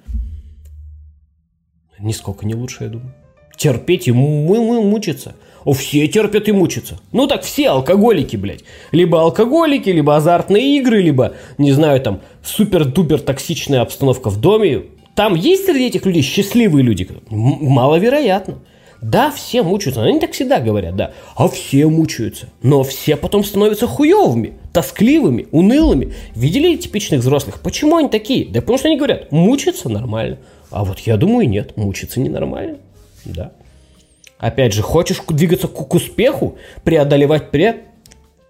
Speaker 1: Нисколько не лучше, я думаю. Терпеть и мучиться – о, все терпят и мучатся. Ну так все алкоголики, блядь. Либо алкоголики, либо азартные игры, либо, не знаю, там, супер-дупер токсичная обстановка в доме. Там есть среди этих людей счастливые люди? Маловероятно. Да, все мучаются. Они так всегда говорят, да. А все мучаются. Но все потом становятся хуевыми, тоскливыми, унылыми. Видели типичных взрослых? Почему они такие? Да потому что они говорят, мучиться нормально. А вот я думаю, нет, мучиться ненормально. Да. Опять же, хочешь двигаться к, к успеху, преодолевать пре...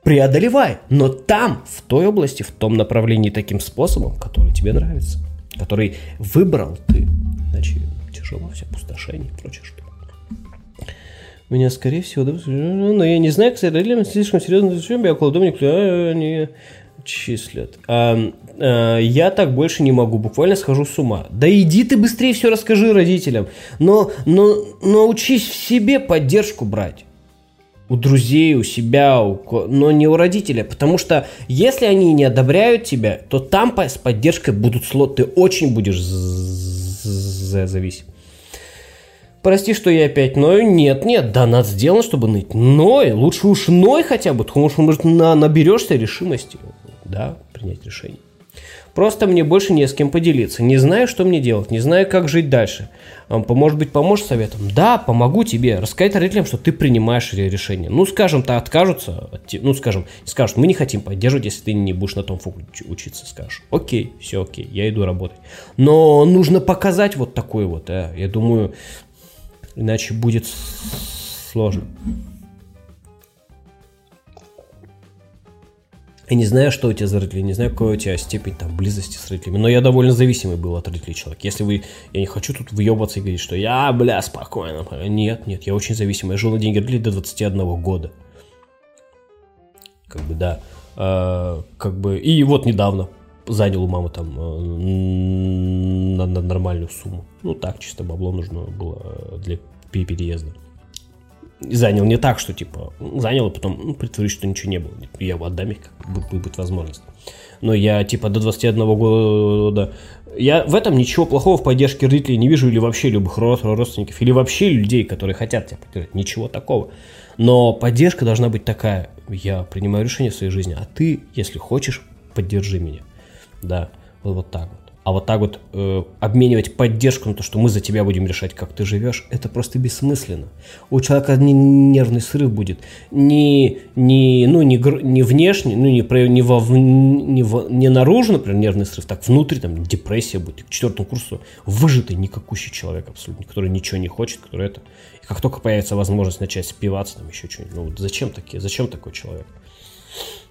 Speaker 1: преодолевай, но там, в той области, в том направлении таким способом, который тебе нравится, который выбрал ты. Иначе тяжело все, опустошение и прочее что. Меня, скорее всего, да, но я не знаю, кстати, родителям слишком серьезно, я около дома никуда не числят. А, а, я так больше не могу, буквально схожу с ума. Да иди ты быстрее все расскажи родителям. Но, но научись в себе поддержку брать. У друзей, у себя, у, но не у родителя. Потому что если они не одобряют тебя, то там с поддержкой будут слот. Ты очень будешь зависим. Прости, что я опять ною. Нет, нет, да, надо сделано, чтобы ныть. Ной, лучше уж ной хотя бы, потому что, может, на, наберешься решимости да, принять решение. Просто мне больше не с кем поделиться. Не знаю, что мне делать, не знаю, как жить дальше. Может быть, поможешь советом? Да, помогу тебе. Рассказать родителям, что ты принимаешь решение. Ну, скажем, то откажутся, ну, скажем, скажут, мы не хотим поддерживать, если ты не будешь на том факультете учиться. Скажешь, окей, все окей, я иду работать. Но нужно показать вот такой вот, а. я думаю, иначе будет сложно. Я не знаю, что у тебя за родители, не знаю, какая у тебя степень там близости с родителями, но я довольно зависимый был от родителей человек. Если вы, я не хочу тут въебаться и говорить, что я, бля, спокойно. Нет, нет, я очень зависимый. Я жил на деньги родителей до 21 года. Как бы, да. А, как бы, и вот недавно занял у мамы там э, на, на нормальную сумму. Ну так, чисто бабло нужно было для переезда занял не так, что типа занял, и потом ну, притворюсь, что ничего не было. Я его отдам их, как будет возможность. Но я типа до 21 года... Я в этом ничего плохого в поддержке родителей не вижу, или вообще любых родственников, или вообще людей, которые хотят тебя поддержать. Ничего такого. Но поддержка должна быть такая. Я принимаю решение в своей жизни, а ты, если хочешь, поддержи меня. Да, вот, вот так вот. А вот так вот э, обменивать поддержку на то, что мы за тебя будем решать, как ты живешь, это просто бессмысленно. У человека не нервный срыв будет. Не, не, ну, не, не внешне, ну, не, не, во, не, во, не наружу, например, нервный срыв, так внутри, там, депрессия будет. К четвертому курсу выжатый, никакущий человек абсолютно, который ничего не хочет, который это... И как только появится возможность начать спиваться, там, еще что-нибудь, ну, вот зачем такие, зачем такой человек?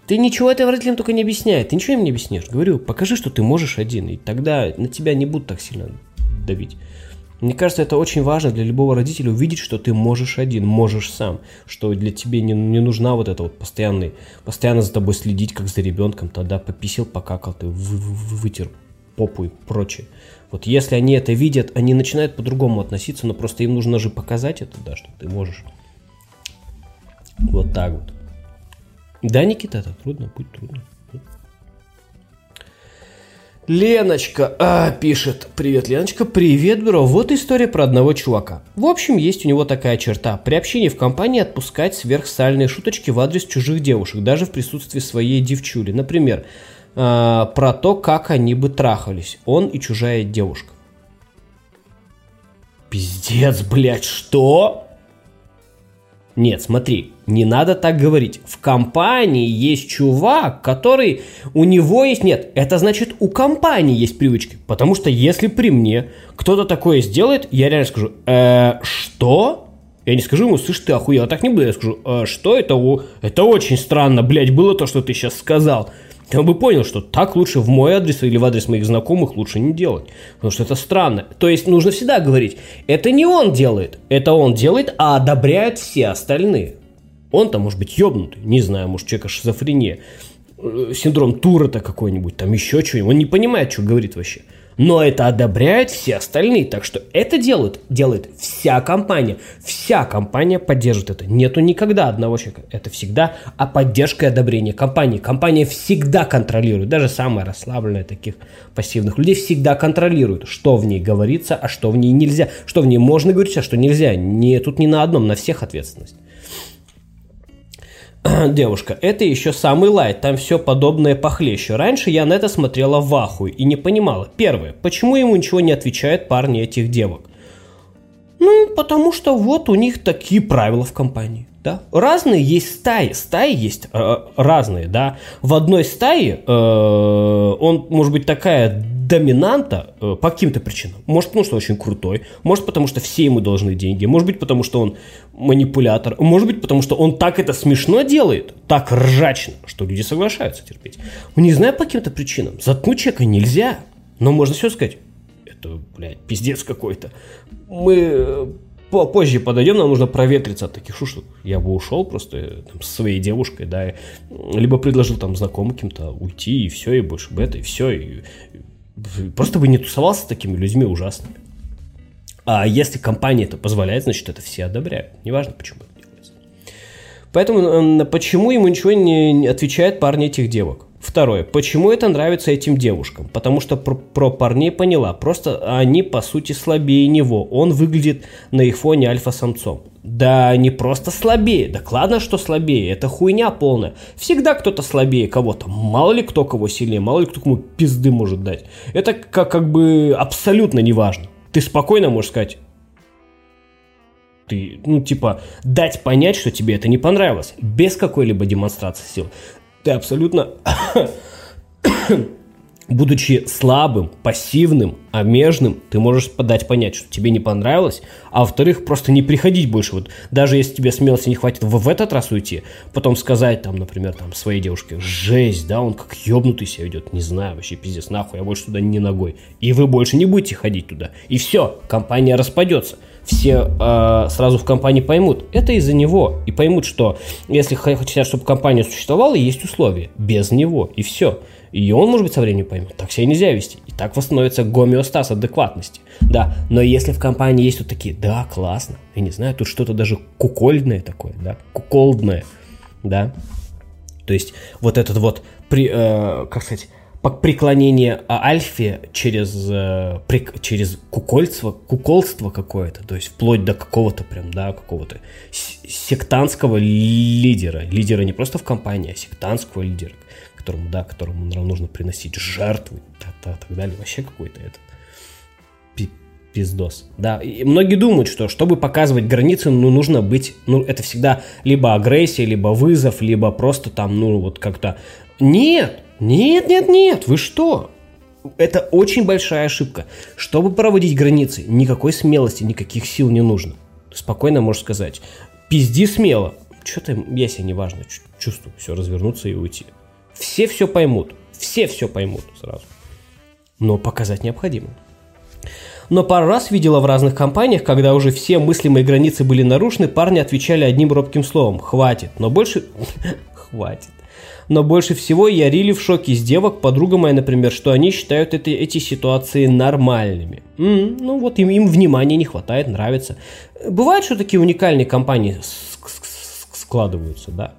Speaker 1: Ты ничего этого родителям только не объясняй. Ты ничего им не объяснишь. Говорю, покажи, что ты можешь один, и тогда на тебя не будут так сильно давить. Мне кажется, это очень важно для любого родителя увидеть, что ты можешь один, можешь сам, что для тебя не, не нужна вот эта вот постоянный, постоянно за тобой следить, как за ребенком, тогда пописил, покакал, ты вы, вы, вытер попу и прочее. Вот если они это видят, они начинают по-другому относиться, но просто им нужно же показать это, да, что ты можешь. Вот так вот. Да, Никита, это трудно, будет трудно. Леночка а, пишет. Привет, Леночка. Привет, бро. Вот история про одного чувака. В общем, есть у него такая черта. При общении в компании отпускать сверхсальные шуточки в адрес чужих девушек, даже в присутствии своей девчули. Например, а, про то, как они бы трахались. Он и чужая девушка. Пиздец, блядь, что? Нет, смотри, не надо так говорить. В компании есть чувак, который у него есть... Нет, это значит у компании есть привычки. Потому что если при мне кто-то такое сделает, я реально скажу, э, что? Я не скажу ему, слышь, ты охуел, так не буду. Я скажу, э, что это? Это очень странно, блядь, было то, что ты сейчас сказал он бы понял, что так лучше в мой адрес или в адрес моих знакомых лучше не делать. Потому что это странно. То есть нужно всегда говорить, это не он делает, это он делает, а одобряют все остальные. Он-то может быть ебнутый, не знаю, может человека шизофрения, э, синдром Тура-то какой-нибудь, там еще что-нибудь. Он не понимает, что говорит вообще. Но это одобряют все остальные. Так что это делают, делает вся компания. Вся компания поддерживает это. Нету никогда одного человека. Это всегда о поддержке и одобрении компании. Компания всегда контролирует. Даже самая расслабленная таких пассивных людей всегда контролирует, что в ней говорится, а что в ней нельзя. Что в ней можно говорить, а что нельзя. Не, тут не на одном, на всех ответственность. девушка, это еще самый лайт, там все подобное похлеще. Раньше я на это смотрела в ахуй и не понимала. Первое, почему ему ничего не отвечают парни этих девок? Ну, потому что вот у них такие правила в компании. Да? Разные есть стаи, стаи есть э, разные, да. В одной стае э, он может быть такая доминанта э, по каким-то причинам. Может, потому что очень крутой, может, потому что все ему должны деньги, может быть, потому что он манипулятор, может быть, потому что он так это смешно делает, так ржачно, что люди соглашаются терпеть. Ну, не знаю по каким-то причинам. Заткнуть человека нельзя, но можно все сказать. Это, блядь, пиздец какой-то. Мы э, позже подойдем, нам нужно проветриться от таких шушек. Я бы ушел просто э, там, со своей девушкой, да, либо предложил там знакомым каким-то уйти, и все, и больше бы это, и все, и Просто бы не тусовался с такими людьми ужасными. А если компания это позволяет, значит, это все одобряют. Неважно, почему это делается. Поэтому почему ему ничего не отвечает парни этих девок? Второе. Почему это нравится этим девушкам? Потому что про, про парней поняла. Просто они, по сути, слабее него. Он выглядит на их фоне альфа-самцом. Да не просто слабее, да ладно, что слабее, это хуйня полная. Всегда кто-то слабее кого-то, мало ли кто кого сильнее, мало ли кто кому пизды может дать. Это как, как бы абсолютно неважно. Ты спокойно можешь сказать, ты, ну, типа, дать понять, что тебе это не понравилось, без какой-либо демонстрации сил. Ты абсолютно будучи слабым, пассивным, омежным, ты можешь подать понять, что тебе не понравилось, а во-вторых, просто не приходить больше. Вот даже если тебе смелости не хватит в, этот раз уйти, потом сказать там, например, там своей девушке, жесть, да, он как ёбнутый себя ведет, не знаю, вообще пиздец, нахуй, я больше туда не ногой. И вы больше не будете ходить туда. И все, компания распадется. Все э, сразу в компании поймут, это из-за него. И поймут, что если хотят, чтобы компания существовала, есть условия. Без него. И все. И он, может быть, со временем поймет, так себя нельзя вести. И так восстановится гомеостаз адекватности. Да, но если в компании есть вот такие, да, классно, я не знаю, тут что-то даже кукольное такое, да, куколдное, да. То есть вот этот вот, при, э, как сказать, преклонение альфе через, э, при, через кукольство, куколство какое-то, то есть вплоть до какого-то прям, да, какого-то сектантского лидера. Лидера не просто в компании, а сектантского лидера которому, да, которому нужно приносить жертвы, так, так далее. Вообще какой-то этот пиздос. Да, и многие думают, что чтобы показывать границы, ну, нужно быть, ну, это всегда либо агрессия, либо вызов, либо просто там, ну, вот как-то... Нет, нет, нет, нет, вы что? Это очень большая ошибка. Чтобы проводить границы, никакой смелости, никаких сил не нужно. Спокойно можешь сказать, пизди смело. Что-то я себя неважно чувствую. Все, развернуться и уйти. Все все поймут. Все все поймут сразу. Но показать необходимо но пару раз видела в разных компаниях, когда уже все мыслимые границы были нарушены, парни отвечали одним робким словом «хватит», но больше... хватит. Но больше всего я рили в шоке с девок, подруга моя, например, что они считают это, эти ситуации нормальными. М-м, ну вот им, им внимания не хватает, нравится. Бывает, что такие уникальные компании складываются, да.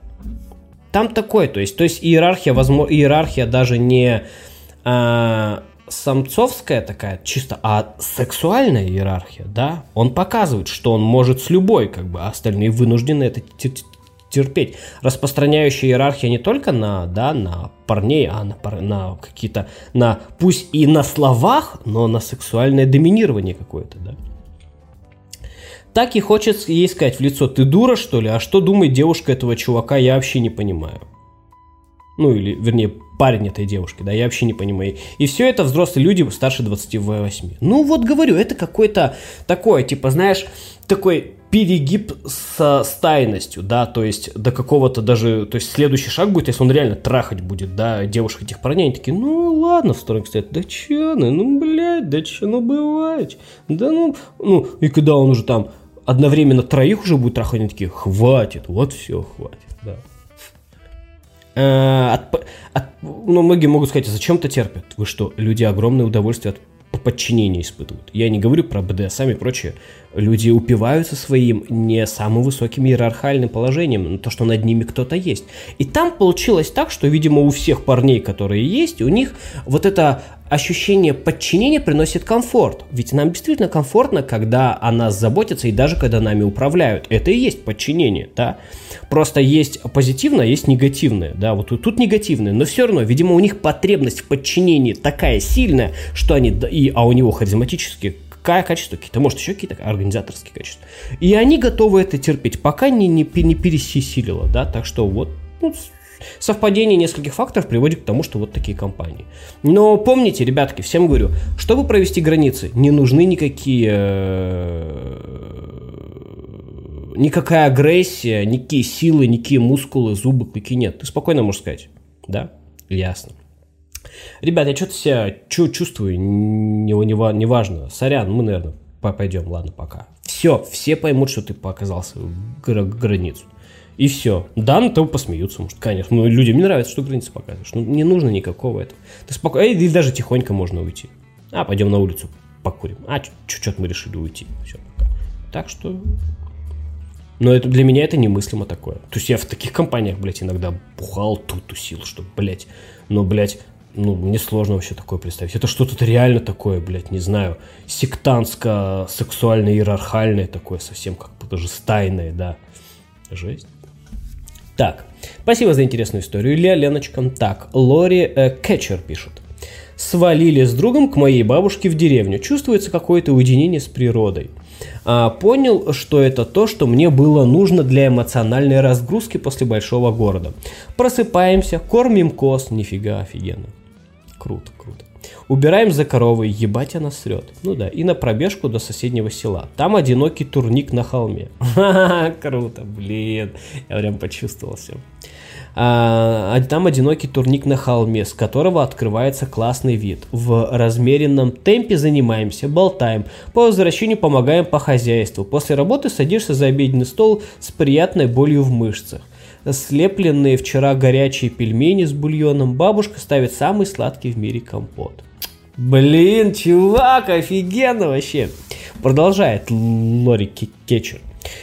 Speaker 1: Там такое, то есть, то есть иерархия, возможно, иерархия даже не а, самцовская такая чисто, а сексуальная иерархия, да, он показывает, что он может с любой, как бы, а остальные вынуждены это терпеть. Распространяющая иерархия не только на, да, на парней, а на, на какие-то, на, пусть и на словах, но на сексуальное доминирование какое-то, да. Так и хочется ей сказать в лицо, ты дура, что ли? А что думает девушка этого чувака, я вообще не понимаю. Ну, или, вернее, парень этой девушки, да, я вообще не понимаю. И все это взрослые люди старше 28. Ну, вот говорю, это какой-то такой, типа, знаешь, такой перегиб со стайностью, да, то есть до какого-то даже, то есть следующий шаг будет, если он реально трахать будет, да, девушек этих парней, они такие, ну ладно, в сторону стоят, да че, ну, ну, блядь, да че, ну бывает, да ну, ну, и когда он уже там одновременно троих уже будет трахать, они такие, хватит, вот все, хватит, да. Э, от, от, ну, многие могут сказать, а зачем это терпят? Вы что, люди огромное удовольствие от подчинения испытывают. Я не говорю про БДСМ и прочее. Люди упиваются своим не самым высоким иерархальным положением, но то, что над ними кто-то есть. И там получилось так, что, видимо, у всех парней, которые есть, у них вот это ощущение подчинения приносит комфорт. Ведь нам действительно комфортно, когда о нас заботятся и даже когда нами управляют. Это и есть подчинение, да. Просто есть позитивное, есть негативное, да. Вот тут негативное, но все равно, видимо, у них потребность в подчинении такая сильная, что они, и, а у него харизматические какое качество, какие-то, может, еще какие-то организаторские качества. И они готовы это терпеть, пока не, не, не пересилило, да, так что вот ну, Совпадение нескольких факторов приводит к тому, что вот такие компании. Но помните, ребятки, всем говорю, чтобы провести границы, не нужны никакие э, никакая агрессия, никакие силы, никакие мускулы, зубы, клыки нет. Ты спокойно можешь сказать. Да? Ясно. Ребят, я что-то себя чу чувствую, неважно. Не, не Сорян, мы, наверное, пойдем, ладно, пока. Все, все поймут, что ты показался гра границу. И все. Да, на того посмеются, может, конечно. Ну, людям не нравится, что границы показываешь. Ну, не нужно никакого этого. Ты спокойно, или даже тихонько можно уйти. А, пойдем на улицу покурим. А, чуть-чуть мы решили уйти. Все, пока. Так что... Но это, для меня это немыслимо такое. То есть я в таких компаниях, блядь, иногда бухал, тут тусил, что, блядь, ну, блядь, ну, мне сложно вообще такое представить. Это что-то реально такое, блядь, не знаю, сектантско-сексуально-иерархальное такое, совсем как бы даже стайное, да. Жесть. Так, спасибо за интересную историю, Илья, Леночка. Так, Лори э, Кетчер пишет. Свалили с другом к моей бабушке в деревню. Чувствуется какое-то уединение с природой. А, понял, что это то, что мне было нужно для эмоциональной разгрузки после большого города. Просыпаемся, кормим коз. Нифига, офигенно. Круто, круто. Убираем за коровой, ебать она срет. Ну да, и на пробежку до соседнего села. Там одинокий турник на холме. Круто, блин. Я прям почувствовал все. А, а, там одинокий турник на холме, с которого открывается классный вид. В размеренном темпе занимаемся, болтаем. По возвращению помогаем по хозяйству. После работы садишься за обеденный стол с приятной болью в мышцах слепленные вчера горячие пельмени с бульоном, бабушка ставит самый сладкий в мире компот. Блин, чувак, офигенно вообще. Продолжает Лори Кетчер.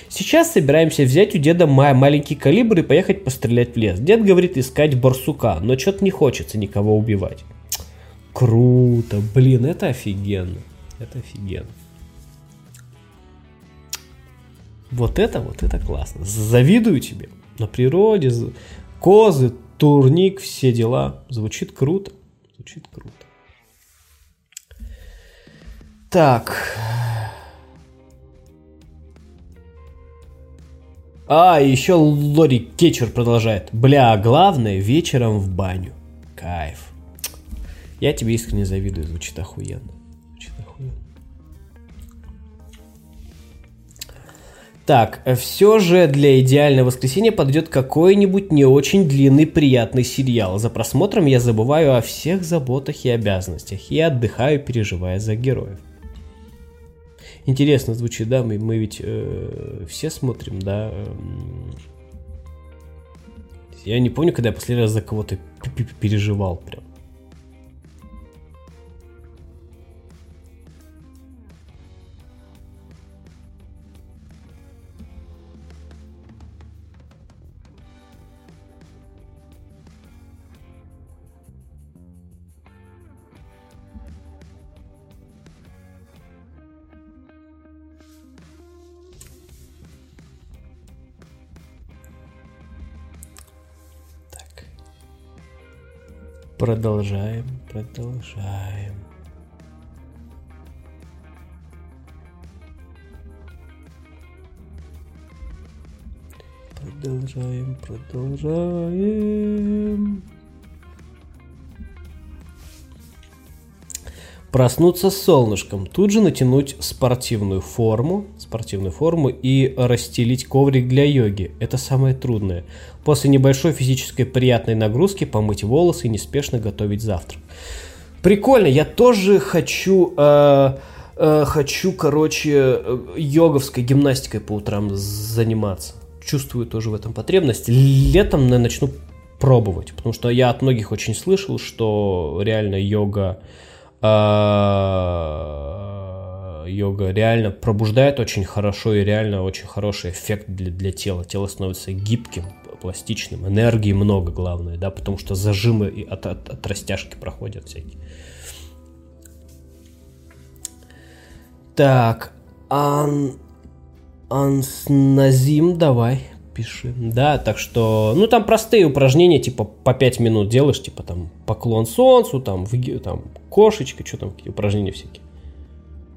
Speaker 1: Сейчас собираемся взять у деда маленький калибр и поехать пострелять в лес. Дед говорит искать барсука, но что-то не хочется никого убивать. Круто, блин, это офигенно. Это офигенно. Вот это, вот это классно. Завидую тебе на природе, козы, турник, все дела. Звучит круто. Звучит круто. Так. А, еще Лори Кетчер продолжает. Бля, главное вечером в баню. Кайф. Я тебе искренне завидую, звучит охуенно. Звучит охуенно. Так, все же для идеального воскресенья подойдет какой-нибудь не очень длинный приятный сериал. За просмотром я забываю о всех заботах и обязанностях и отдыхаю, переживая за героев. Интересно звучит, да? Мы, мы ведь э, все смотрим, да? Я не помню, когда я последний раз за кого-то переживал прям. Продолжаем, продолжаем. Продолжаем, продолжаем. Проснуться с солнышком, тут же натянуть спортивную форму, спортивную форму и расстелить коврик для йоги. Это самое трудное. После небольшой физической приятной нагрузки помыть волосы и неспешно готовить завтрак. Прикольно, я тоже хочу, э, э, хочу, короче, э, йоговской гимнастикой по утрам заниматься. Чувствую тоже в этом потребность. Летом я начну пробовать, потому что я от многих очень слышал, что реально йога а, йога реально пробуждает очень хорошо и реально очень хороший эффект для, для тела. Тело становится гибким, пластичным, энергии много, главное, да, потому что зажимы от, от, от растяжки проходят всякие. Так, ан... Ансназим, давай, пиши. Да, так что, ну там простые упражнения, типа по 5 минут делаешь, типа там поклон солнцу, там, в, там кошечка, что там, какие упражнения всякие.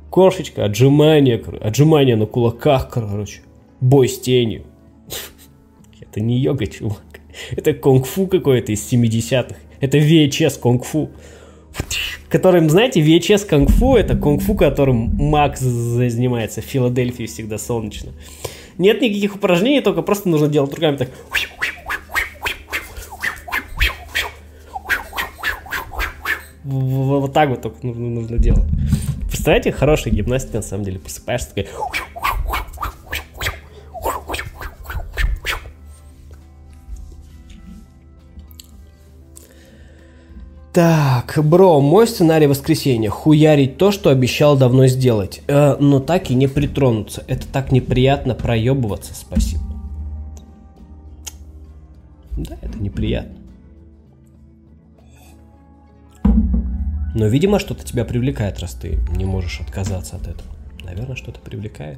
Speaker 1: Кошечка, отжимания, отжимания на кулаках, короче. Бой с тенью. Это не йога, чувак. Это кунг-фу какой-то из 70-х. Это VHS кунг-фу. Которым, знаете, VHS кунг-фу это кунг-фу, которым Макс занимается в Филадельфии всегда солнечно. Нет никаких упражнений, только просто нужно делать руками так. Вот так вот только нужно, нужно делать. Представляете, хорошая гимнастика, на самом деле, просыпаешься такой... Так, бро, мой сценарий воскресенья. Хуярить то, что обещал давно сделать. Э, но так и не притронуться. Это так неприятно проебываться, спасибо. Да, это неприятно. Но, видимо, что-то тебя привлекает, раз ты не можешь отказаться от этого. Наверное, что-то привлекает.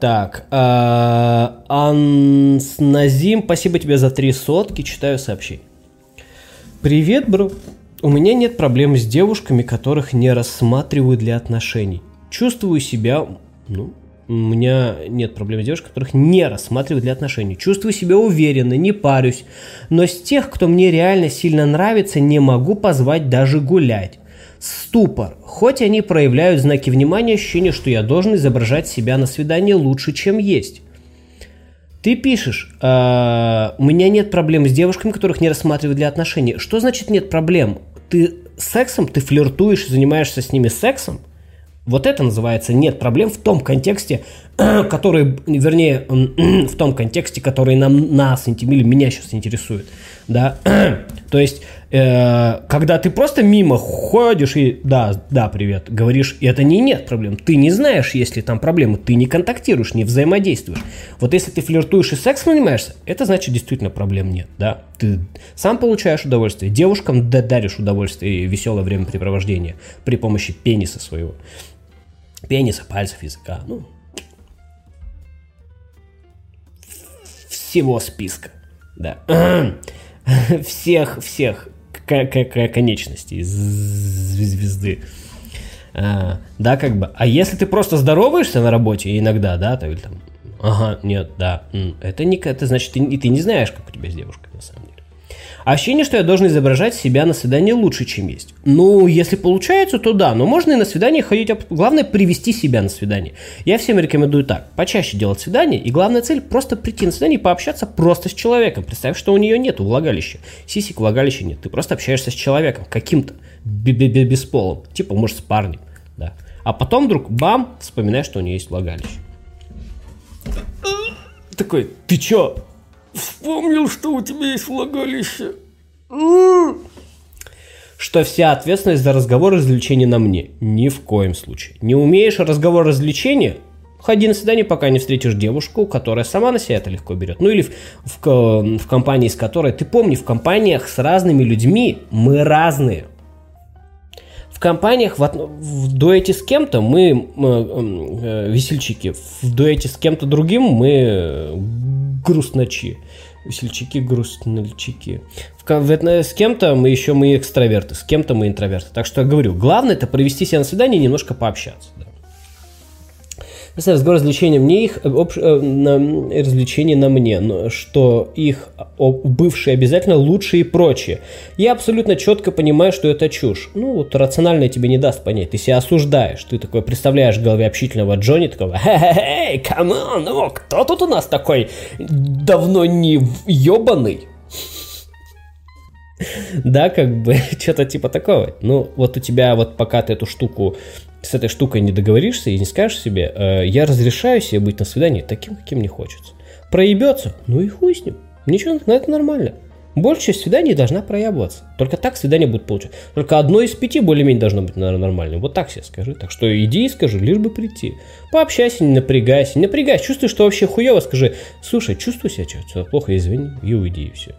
Speaker 1: Так, э, Ансназим, спасибо тебе за три сотки, читаю сообщение. Привет, бро. У меня нет проблем с девушками, которых не рассматриваю для отношений. Чувствую себя, ну, у меня нет проблем с девушками, которых не рассматриваю для отношений. Чувствую себя уверенно, не парюсь. Но с тех, кто мне реально сильно нравится, не могу позвать даже гулять ступор. Хоть они проявляют знаки внимания, ощущение, что я должен изображать себя на свидании лучше, чем есть. Ты пишешь, э, у меня нет проблем с девушками, которых не рассматривают для отношений. Что значит нет проблем? Ты сексом, ты флиртуешь, занимаешься с ними сексом? Вот это называется нет проблем в том контексте, который, вернее, в том контексте, который нам, нас, или меня сейчас интересует. Да? То есть, э, когда ты просто мимо ходишь и да, да, привет, говоришь, и это не нет проблем. Ты не знаешь, есть ли там проблемы, ты не контактируешь, не взаимодействуешь. Вот если ты флиртуешь и сексом занимаешься, это значит действительно проблем нет, да. Ты сам получаешь удовольствие, девушкам даришь удовольствие и веселое времяпрепровождение при помощи пениса своего пениса, пальцев, языка. Ну, всего списка. Да. всех, всех конечностей звезды. А, да, как бы. А если ты просто здороваешься на работе иногда, да, то или там, ага, нет, да, это не, это значит, ты, ты не знаешь, как у тебя с девушкой на самом деле. Ощущение, что я должен изображать себя на свидании лучше, чем есть. Ну, если получается, то да, но можно и на свидание ходить. Главное, привести себя на свидание. Я всем рекомендую так. Почаще делать свидание, и главная цель просто прийти на свидание и пообщаться просто с человеком. Представь, что у нее нет влагалища. Сисик влагалища нет. Ты просто общаешься с человеком, каким-то, бесполым. Типа, может, с парнем. Да. А потом вдруг, бам, вспоминаешь, что у нее есть влагалище. Такой, ты чё, Вспомнил, что у тебя есть влагалище. Что вся ответственность за разговор и развлечение на мне. Ни в коем случае. Не умеешь разговор и развлечение? Ходи на свидание, пока не встретишь девушку, которая сама на себя это легко берет. Ну или в, в, в компании, с которой... Ты помни, в компаниях с разными людьми мы разные. В компаниях в, в дуэте с кем-то мы, мы э, весельчаки, в дуэте с кем-то другим мы грустночи. Весельчаки, грустнольчаки. С кем-то мы еще мы экстраверты, с кем-то мы интроверты. Так что я говорю, главное это провести себя на свидание и немножко пообщаться. Да. Если разговор развлечения мне их, э, общ, э, на, развлечения на мне, но что их бывшие обязательно лучше и прочее. Я абсолютно четко понимаю, что это чушь. Ну, вот рационально тебе не даст понять. Ты себя осуждаешь. Ты такой представляешь в голове общительного Джонни, такого, хе-хе-хей, камон, ну, кто тут у нас такой давно не ебаный? Да, как бы, что-то типа такого. Ну, вот у тебя вот пока ты эту штуку с этой штукой не договоришься и не скажешь себе, э, я разрешаю себе быть на свидании таким, каким мне хочется. Проебется, ну и хуй с ним. Ничего, ну это нормально. Большая свиданий должна проебываться. Только так свидание будет получаться. Только одно из пяти более-менее должно быть наверное, нормальным. Вот так себе скажи. Так что иди и скажи, лишь бы прийти. Пообщайся, не напрягайся. Не напрягайся, чувствуешь, что вообще хуево, скажи, слушай, чувствую себя что-то плохо, извини, и уйди, и все.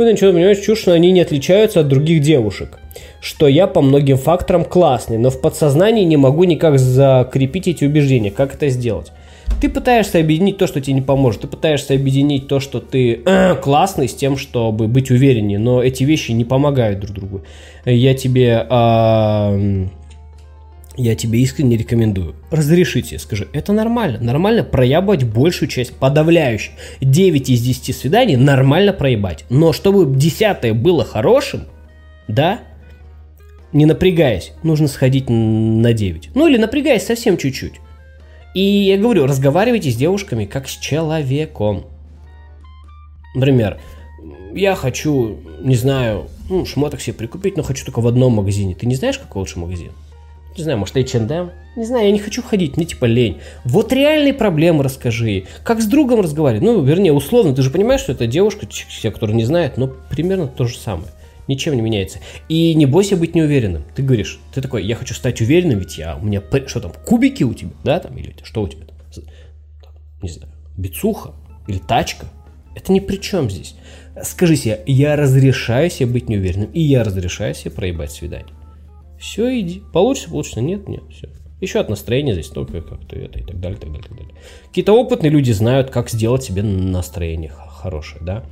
Speaker 1: Ну, ты ничего, понимаешь, чушь, что они не отличаются от других девушек. Что я по многим факторам классный, но в подсознании не могу никак закрепить эти убеждения. Как это сделать? Ты пытаешься объединить то, что тебе не поможет. Ты пытаешься объединить то, что ты э, классный, с тем, чтобы быть увереннее. Но эти вещи не помогают друг другу. Я тебе... Э, я тебе искренне рекомендую. Разрешите, скажи, это нормально. Нормально проебать большую часть, подавляющую. 9 из 10 свиданий нормально проебать. Но чтобы десятое было хорошим, да, не напрягаясь, нужно сходить на 9. Ну или напрягаясь совсем чуть-чуть. И я говорю, разговаривайте с девушками как с человеком. Например, я хочу, не знаю, ну, шмоток себе прикупить, но хочу только в одном магазине. Ты не знаешь, какой лучший магазин? Не знаю, может, H&M? Не знаю, я не хочу ходить, мне типа лень. Вот реальные проблемы расскажи. Как с другом разговаривать? Ну, вернее, условно, ты же понимаешь, что это девушка, те, кто не знает, но примерно то же самое. Ничем не меняется. И не бойся быть неуверенным. Ты говоришь, ты такой, я хочу стать уверенным, ведь я, у меня, что там, кубики у тебя, да, там, или что у тебя там, не знаю, бицуха или тачка. Это ни при чем здесь. Скажи себе, я разрешаю себе быть неуверенным, и я разрешаю себе проебать свидание. Все, иди. Получится, получится. Нет, нет, все. Еще от настроения здесь только как-то это и так далее, так далее, так далее. Какие-то опытные люди знают, как сделать себе настроение хорошее, да.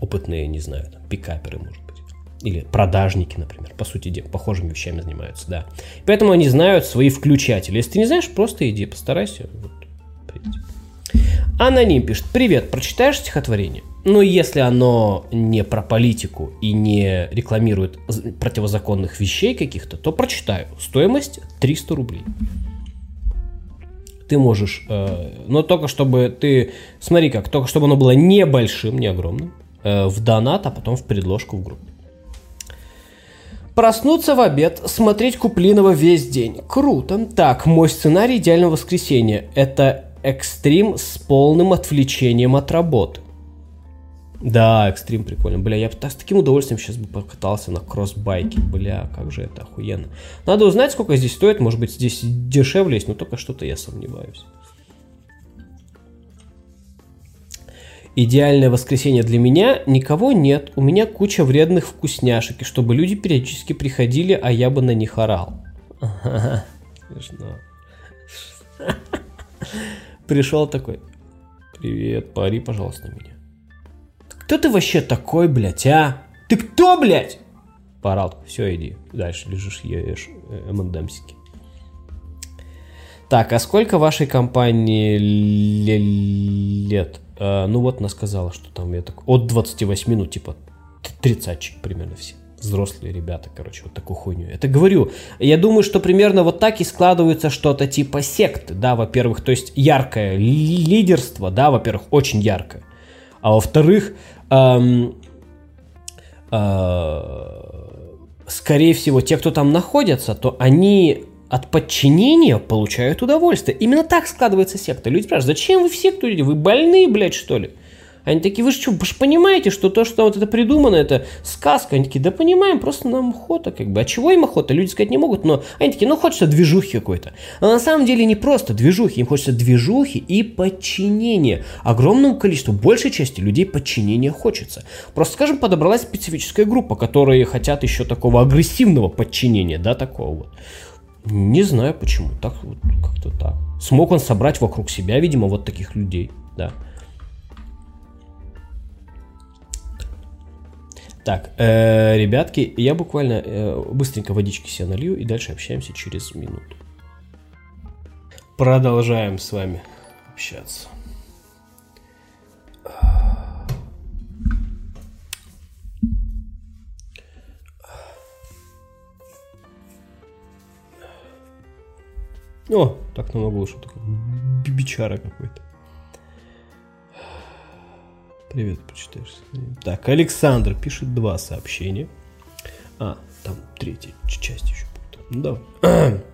Speaker 1: Опытные, не знаю, там, пикаперы, может быть. Или продажники, например, по сути дела, похожими вещами занимаются, да. Поэтому они знают свои включатели. Если ты не знаешь, просто иди, постарайся. Вот, Аноним пишет, привет, прочитаешь стихотворение? Но если оно не про политику и не рекламирует противозаконных вещей каких-то, то прочитаю. Стоимость 300 рублей. Ты можешь, э, но только чтобы ты, смотри как, только чтобы оно было небольшим, не огромным, э, в донат, а потом в предложку в группе. Проснуться в обед, смотреть Куплинова весь день. Круто. Так, мой сценарий идеального воскресенья. Это экстрим с полным отвлечением от работы. Да, экстрим прикольно. Бля, я бы с таким удовольствием сейчас бы покатался на кроссбайке. Бля, как же это охуенно. Надо узнать, сколько здесь стоит. Может быть, здесь дешевле есть, но только что-то я сомневаюсь. Идеальное воскресенье для меня никого нет. У меня куча вредных вкусняшек, и чтобы люди периодически приходили, а я бы на них орал. Смешно. Пришел такой. Привет, пари, пожалуйста, меня. Кто ты вообще такой, блядь, а? Ты кто, блядь? Поорал. Все, иди. Дальше лежишь, ешь МНДМсики. Так, а сколько вашей компании лет? А, ну вот она сказала, что там я так от 28, ну типа 30 примерно все взрослые ребята, короче, вот такую хуйню. Это говорю, я думаю, что примерно вот так и складывается что-то типа секты, да, во-первых, то есть яркое лидерство, да, во-первых, очень яркое, а во-вторых, эм, э, скорее всего, те, кто там находятся, то они от подчинения получают удовольствие. Именно так складывается секта. Люди спрашивают, зачем вы в секту идете? Вы больные, блядь, что ли? Они такие, вы что, вы же понимаете, что то, что вот это придумано, это сказка? Они такие, да понимаем, просто нам охота, как бы. А чего им охота? Люди сказать не могут, но они такие, ну хочется движухи какой-то. А на самом деле не просто движухи, им хочется движухи и подчинения. Огромному количеству, большей части людей подчинения хочется. Просто, скажем, подобралась специфическая группа, которые хотят еще такого агрессивного подчинения, да, такого вот. Не знаю почему, так вот, как-то так. Смог он собрать вокруг себя, видимо, вот таких людей, да. Так, э, ребятки, я буквально э, быстренько водички себе налью и дальше общаемся через минуту. Продолжаем с вами общаться. О, так намного лучше. Такой бичара какой-то. Привет, почитаешь. Так, Александр пишет два сообщения. А, там третья часть еще будет. Ну да.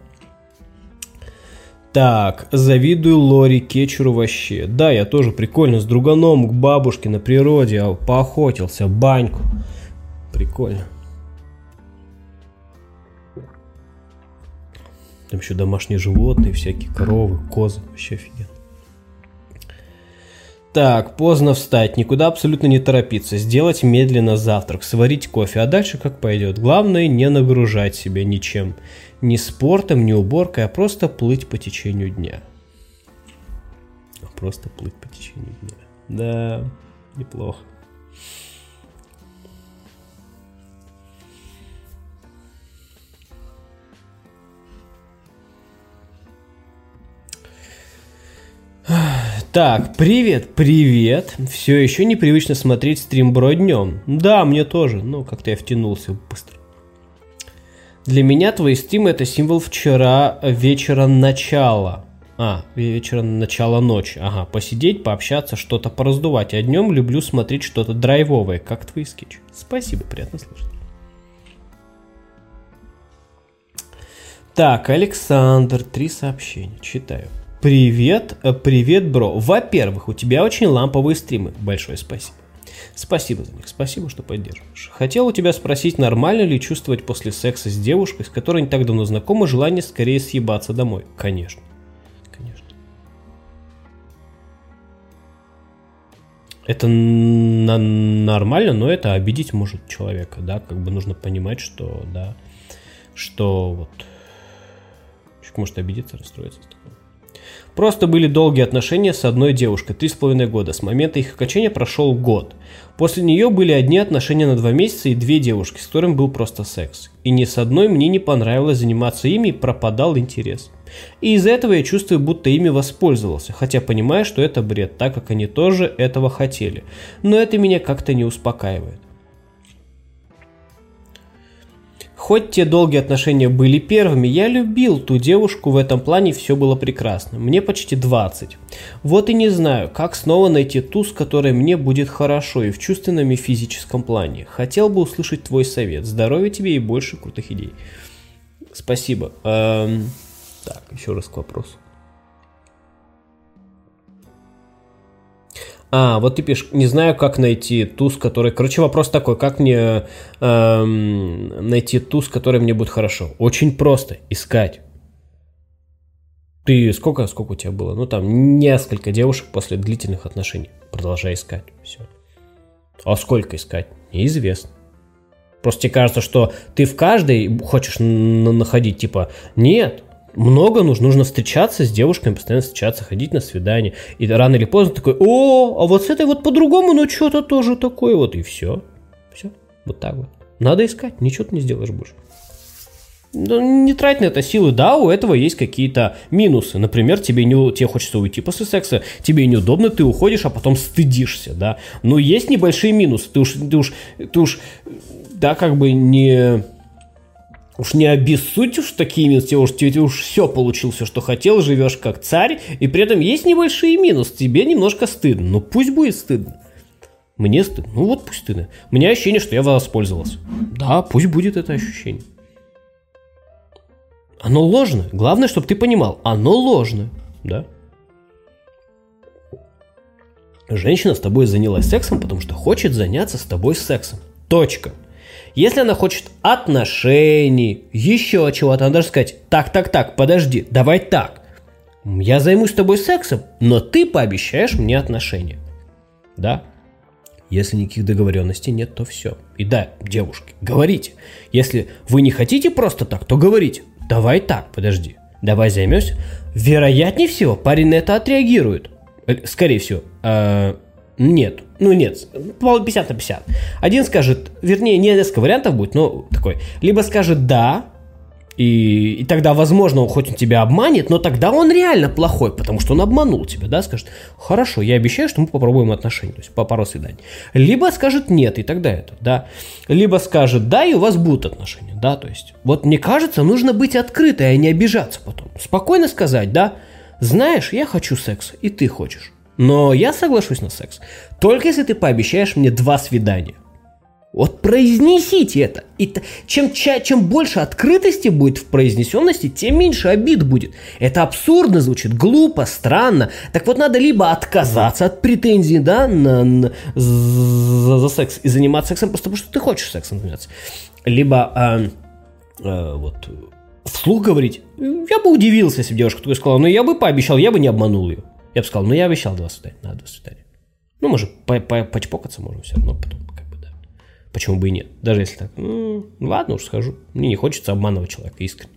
Speaker 1: Так, завидую Лори Кетчеру вообще. Да, я тоже прикольно с друганом к бабушке на природе а поохотился, баньку. Прикольно. Там еще домашние животные, всякие коровы, козы. Вообще офигенно. Так, поздно встать, никуда абсолютно не торопиться, сделать медленно завтрак, сварить кофе, а дальше как пойдет. Главное не нагружать себя ничем. Ни спортом, ни уборкой, а просто плыть по течению дня. Просто плыть по течению дня. Да, неплохо. Так, привет, привет. Все еще непривычно смотреть стрим бро днем. Да, мне тоже. Ну, как-то я втянулся быстро. Для меня твои стримы это символ вчера вечера начала. А, вечера начала ночи. Ага, посидеть, пообщаться, что-то пораздувать. А днем люблю смотреть что-то драйвовое, как твои скетчи. Спасибо, приятно слышать. Так, Александр, три сообщения. Читаю. Привет, э, привет, бро. Во-первых, у тебя очень ламповые стримы. Большое спасибо. Спасибо за них, спасибо, что поддерживаешь. Хотел у тебя спросить, нормально ли чувствовать после секса с девушкой, с которой не так давно знакомы, желание скорее съебаться домой? Конечно. Конечно. Это на- нормально, но это обидеть может человека, да, как бы нужно понимать, что, да, что вот человек может обидеться, расстроиться. Просто были долгие отношения с одной девушкой, три с половиной года. С момента их окончания прошел год. После нее были одни отношения на два месяца и две девушки, с которыми был просто секс. И ни с одной мне не понравилось заниматься ими, пропадал интерес. И из-за этого я чувствую, будто ими воспользовался, хотя понимаю, что это бред, так как они тоже этого хотели. Но это меня как-то не успокаивает. Хоть те долгие отношения были первыми, я любил ту девушку, в этом плане все было прекрасно. Мне почти 20. Вот и не знаю, как снова найти ту, с которой мне будет хорошо и в чувственном и физическом плане. Хотел бы услышать твой совет. Здоровья тебе и больше крутых идей. Спасибо. Эм, так, еще раз к вопросу. А, вот ты пишешь, не знаю, как найти ту, с которой... Короче, вопрос такой, как мне эм, найти ту, с которой мне будет хорошо? Очень просто, искать. Ты сколько, сколько у тебя было? Ну, там, несколько девушек после длительных отношений. Продолжай искать. Все. А сколько искать? Неизвестно. Просто тебе кажется, что ты в каждой хочешь находить, типа, нет, много нужно, нужно встречаться с девушками, постоянно встречаться, ходить на свидание. И рано или поздно такой, о, а вот с этой вот по-другому, ну что-то тоже такое вот, и все. Все, вот так вот. Надо искать, ничего ты не сделаешь больше. Ну, не трать на это силы. Да, у этого есть какие-то минусы. Например, тебе, не, тебе хочется уйти после секса, тебе неудобно, ты уходишь, а потом стыдишься, да. Но есть небольшие минусы. Ты уж, ты уж, ты уж, да, как бы не Уж не обессудь уж такие минусы, уж, тебе уж все получил, все, что хотел, живешь как царь, и при этом есть небольшие минусы, тебе немножко стыдно. Ну пусть будет стыдно. Мне стыдно. Ну вот пусть стыдно. У меня ощущение, что я воспользовался. Да, пусть будет это ощущение. Оно ложное. Главное, чтобы ты понимал, оно ложное. Да? Женщина с тобой занялась сексом, потому что хочет заняться с тобой сексом. Точка. Если она хочет отношений, еще чего-то, она даже сказать, так, так, так, подожди, давай так. Я займусь с тобой сексом, но ты пообещаешь мне отношения. Да? Если никаких договоренностей нет, то все. И да, девушки, говорите. Если вы не хотите просто так, то говорите. Давай так, подожди. Давай займемся. Вероятнее всего, парень на это отреагирует. Э, скорее всего. А, нет. Ну нет, 50 на 50. Один скажет, вернее, не несколько вариантов будет, но такой. Либо скажет «да», и, и тогда, возможно, он хоть он тебя обманет, но тогда он реально плохой, потому что он обманул тебя, да, скажет, хорошо, я обещаю, что мы попробуем отношения, то есть по пару свиданий. Либо скажет нет, и тогда это, да. Либо скажет да, и у вас будут отношения, да, то есть. Вот мне кажется, нужно быть открытой, а не обижаться потом. Спокойно сказать, да, знаешь, я хочу секса, и ты хочешь. Но я соглашусь на секс. Только если ты пообещаешь мне два свидания. Вот произнесите это. И чем, чем больше открытости будет в произнесенности, тем меньше обид будет. Это абсурдно звучит, глупо, странно. Так вот надо либо отказаться от претензий, да, на, на, за, за секс и заниматься сексом просто потому, что ты хочешь сексом заниматься. Либо э, э, вот вслух говорить. Я бы удивился, если бы девушка такое сказала, но я бы пообещал, я бы не обманул ее. Я бы сказал, ну я обещал два свидания, надо два свидания. Ну, может, по -по почпокаться можем все равно потом, как бы, да. Почему бы и нет? Даже если так, ну, ладно уж схожу. Мне не хочется обманывать человека искренне.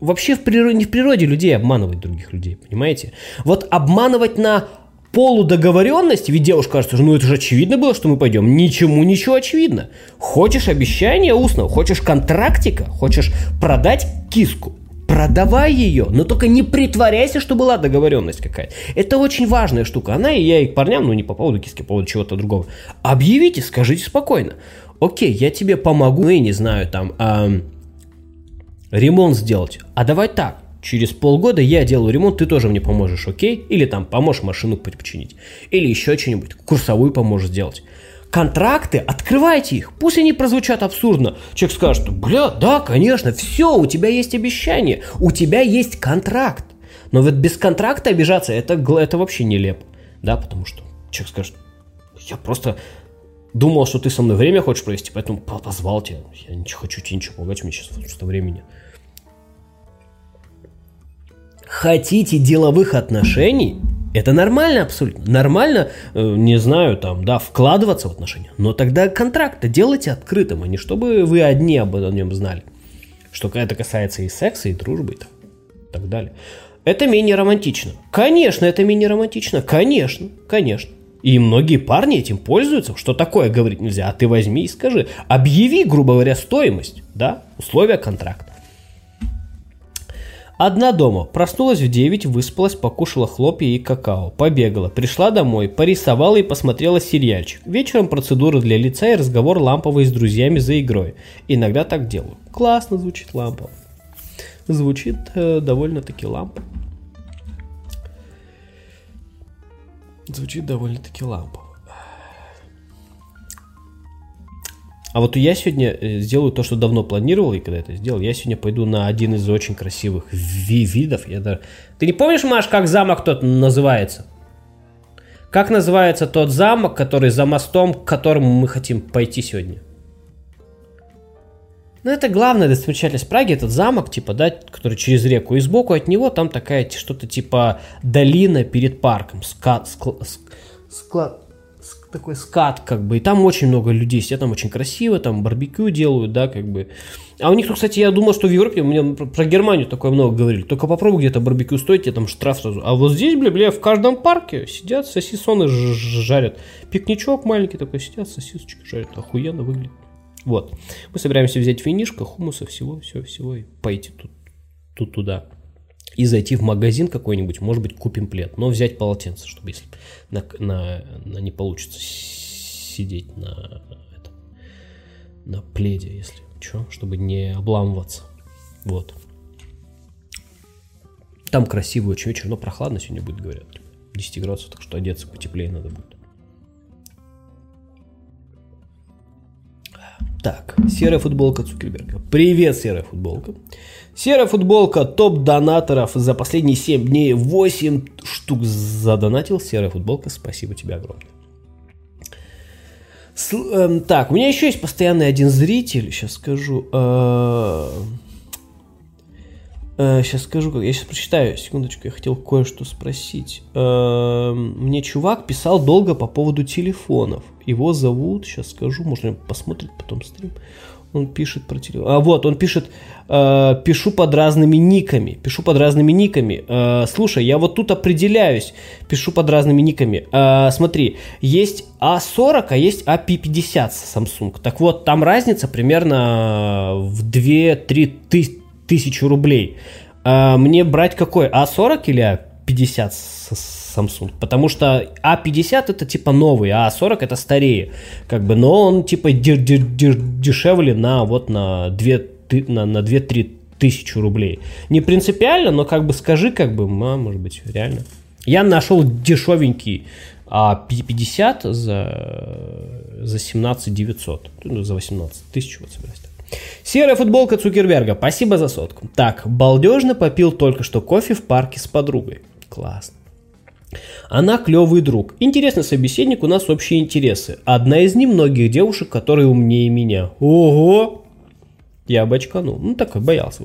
Speaker 1: Вообще в природе, не в природе людей обманывать других людей, понимаете? Вот обманывать на полудоговоренность, ведь девушка кажется, что ну это же очевидно было, что мы пойдем. Ничему ничего очевидно. Хочешь обещания устного, хочешь контрактика, хочешь продать киску, продавай ее, но только не притворяйся, что была договоренность какая-то. Это очень важная штука. Она и я и к парням, ну не по поводу киски, по поводу чего-то другого. Объявите, скажите спокойно. Окей, я тебе помогу, ну я не знаю, там, эм, ремонт сделать. А давай так, через полгода я делаю ремонт, ты тоже мне поможешь, окей? Или там поможешь машину починить. Или еще что-нибудь, курсовую поможешь сделать контракты, открывайте их. Пусть они прозвучат абсурдно. Человек скажет, бля, да, конечно, все, у тебя есть обещание, у тебя есть контракт. Но вот без контракта обижаться, это, это вообще нелепо. Да, потому что человек скажет, я просто думал, что ты со мной время хочешь провести, поэтому позвал тебя. Я не хочу тебе ничего помогать, меня сейчас просто времени. Хотите деловых отношений? Это нормально абсолютно. Нормально, э, не знаю, там, да, вкладываться в отношения. Но тогда контракт делайте открытым, а не чтобы вы одни об нем знали. Что это касается и секса, и дружбы, и так далее. Это менее романтично. Конечно, это менее романтично. Конечно, конечно. И многие парни этим пользуются. Что такое говорить нельзя? А ты возьми и скажи. Объяви, грубо говоря, стоимость, да, условия контракта. Одна дома. Проснулась в 9, выспалась, покушала хлопья и какао. Побегала. Пришла домой, порисовала и посмотрела сериальчик. Вечером процедура для лица и разговор ламповый с друзьями за игрой. Иногда так делаю. Классно звучит лампово. Звучит э, довольно-таки лампово. Звучит довольно-таки лампово. А вот я сегодня э, сделаю то, что давно планировал, и когда это сделал, я сегодня пойду на один из очень красивых ви видов. Я даже... Ты не помнишь, Маш, как замок тот называется? Как называется тот замок, который за мостом, к которому мы хотим пойти сегодня? Ну, это главная достопримечательность Праги, этот замок, типа, да, который через реку. И сбоку от него там такая что-то типа долина перед парком. Ска, скла, скла, такой скат, как бы, и там очень много людей сидят, там очень красиво, там барбекю делают, да, как бы. А у них, кстати, я думал, что в Европе, мне про Германию такое много говорили, только попробуй где-то барбекю стоить, тебе там штраф сразу. А вот здесь, бля, бля, в каждом парке сидят, сосисоны жарят. Пикничок маленький такой, сидят, сосисочки жарят, охуенно выглядит. Вот. Мы собираемся взять винишко, хумуса, всего, всего, всего, и пойти тут, тут туда и зайти в магазин какой-нибудь, может быть, купим плед, но взять полотенце, чтобы если на, на, на не получится сидеть на, этом, на пледе, если что, чтобы не обламываться. Вот. Там красиво очень вечер, но прохладно сегодня будет, говорят. 10 градусов, так что одеться потеплее надо будет. Так, серая футболка Цукерберга. Привет, серая футболка. Серая футболка топ донаторов за последние 7 дней 8 штук задонатил. Серая футболка, спасибо тебе огромное. С, э, так, у меня еще есть постоянный один зритель, сейчас скажу. Э, э, сейчас скажу, как я сейчас прочитаю, секундочку, я хотел кое-что спросить. Э, мне чувак писал долго по поводу телефонов. Его зовут, сейчас скажу, можно посмотреть потом стрим. Он пишет про телефон. А вот, он пишет, э, пишу под разными никами. Пишу под разными никами. Э, слушай, я вот тут определяюсь. Пишу под разными никами. Э, смотри, есть А40, а есть А50 Samsung. Так вот, там разница примерно в 2-3 тысячи рублей. Э, мне брать какой? А40 или А50 Samsung. Потому что А50 это типа новый, а А40 это старее. Как бы, но он типа дешевле на вот на 2 на, на 2-3 тысячи рублей. Не принципиально, но как бы скажи, как бы, а, может быть, реально. Я нашел дешевенький а 50 за, за 17 900. Ну, за 18 тысяч вот собираюсь. Серая футболка Цукерберга. Спасибо за сотку. Так, балдежно попил только что кофе в парке с подругой. Классно. Она клевый друг. Интересный собеседник, у нас общие интересы. Одна из немногих девушек, которые умнее меня. Ого! Я бочканул. Ну, такой, боялся.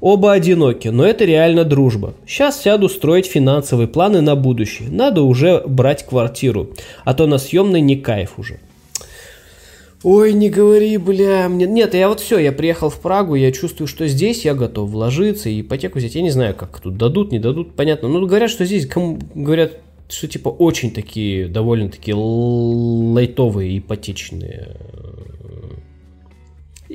Speaker 1: Оба одиноки, но это реально дружба. Сейчас сяду строить финансовые планы на будущее. Надо уже брать квартиру, а то на съемной не кайф уже. Ой, не говори, бля, мне... Нет, я вот все, я приехал в Прагу, я чувствую, что здесь я готов вложиться и ипотеку взять. Я не знаю, как тут дадут, не дадут, понятно. Ну, говорят, что здесь, кому... говорят, что типа очень такие, довольно такие лайтовые ипотечные э,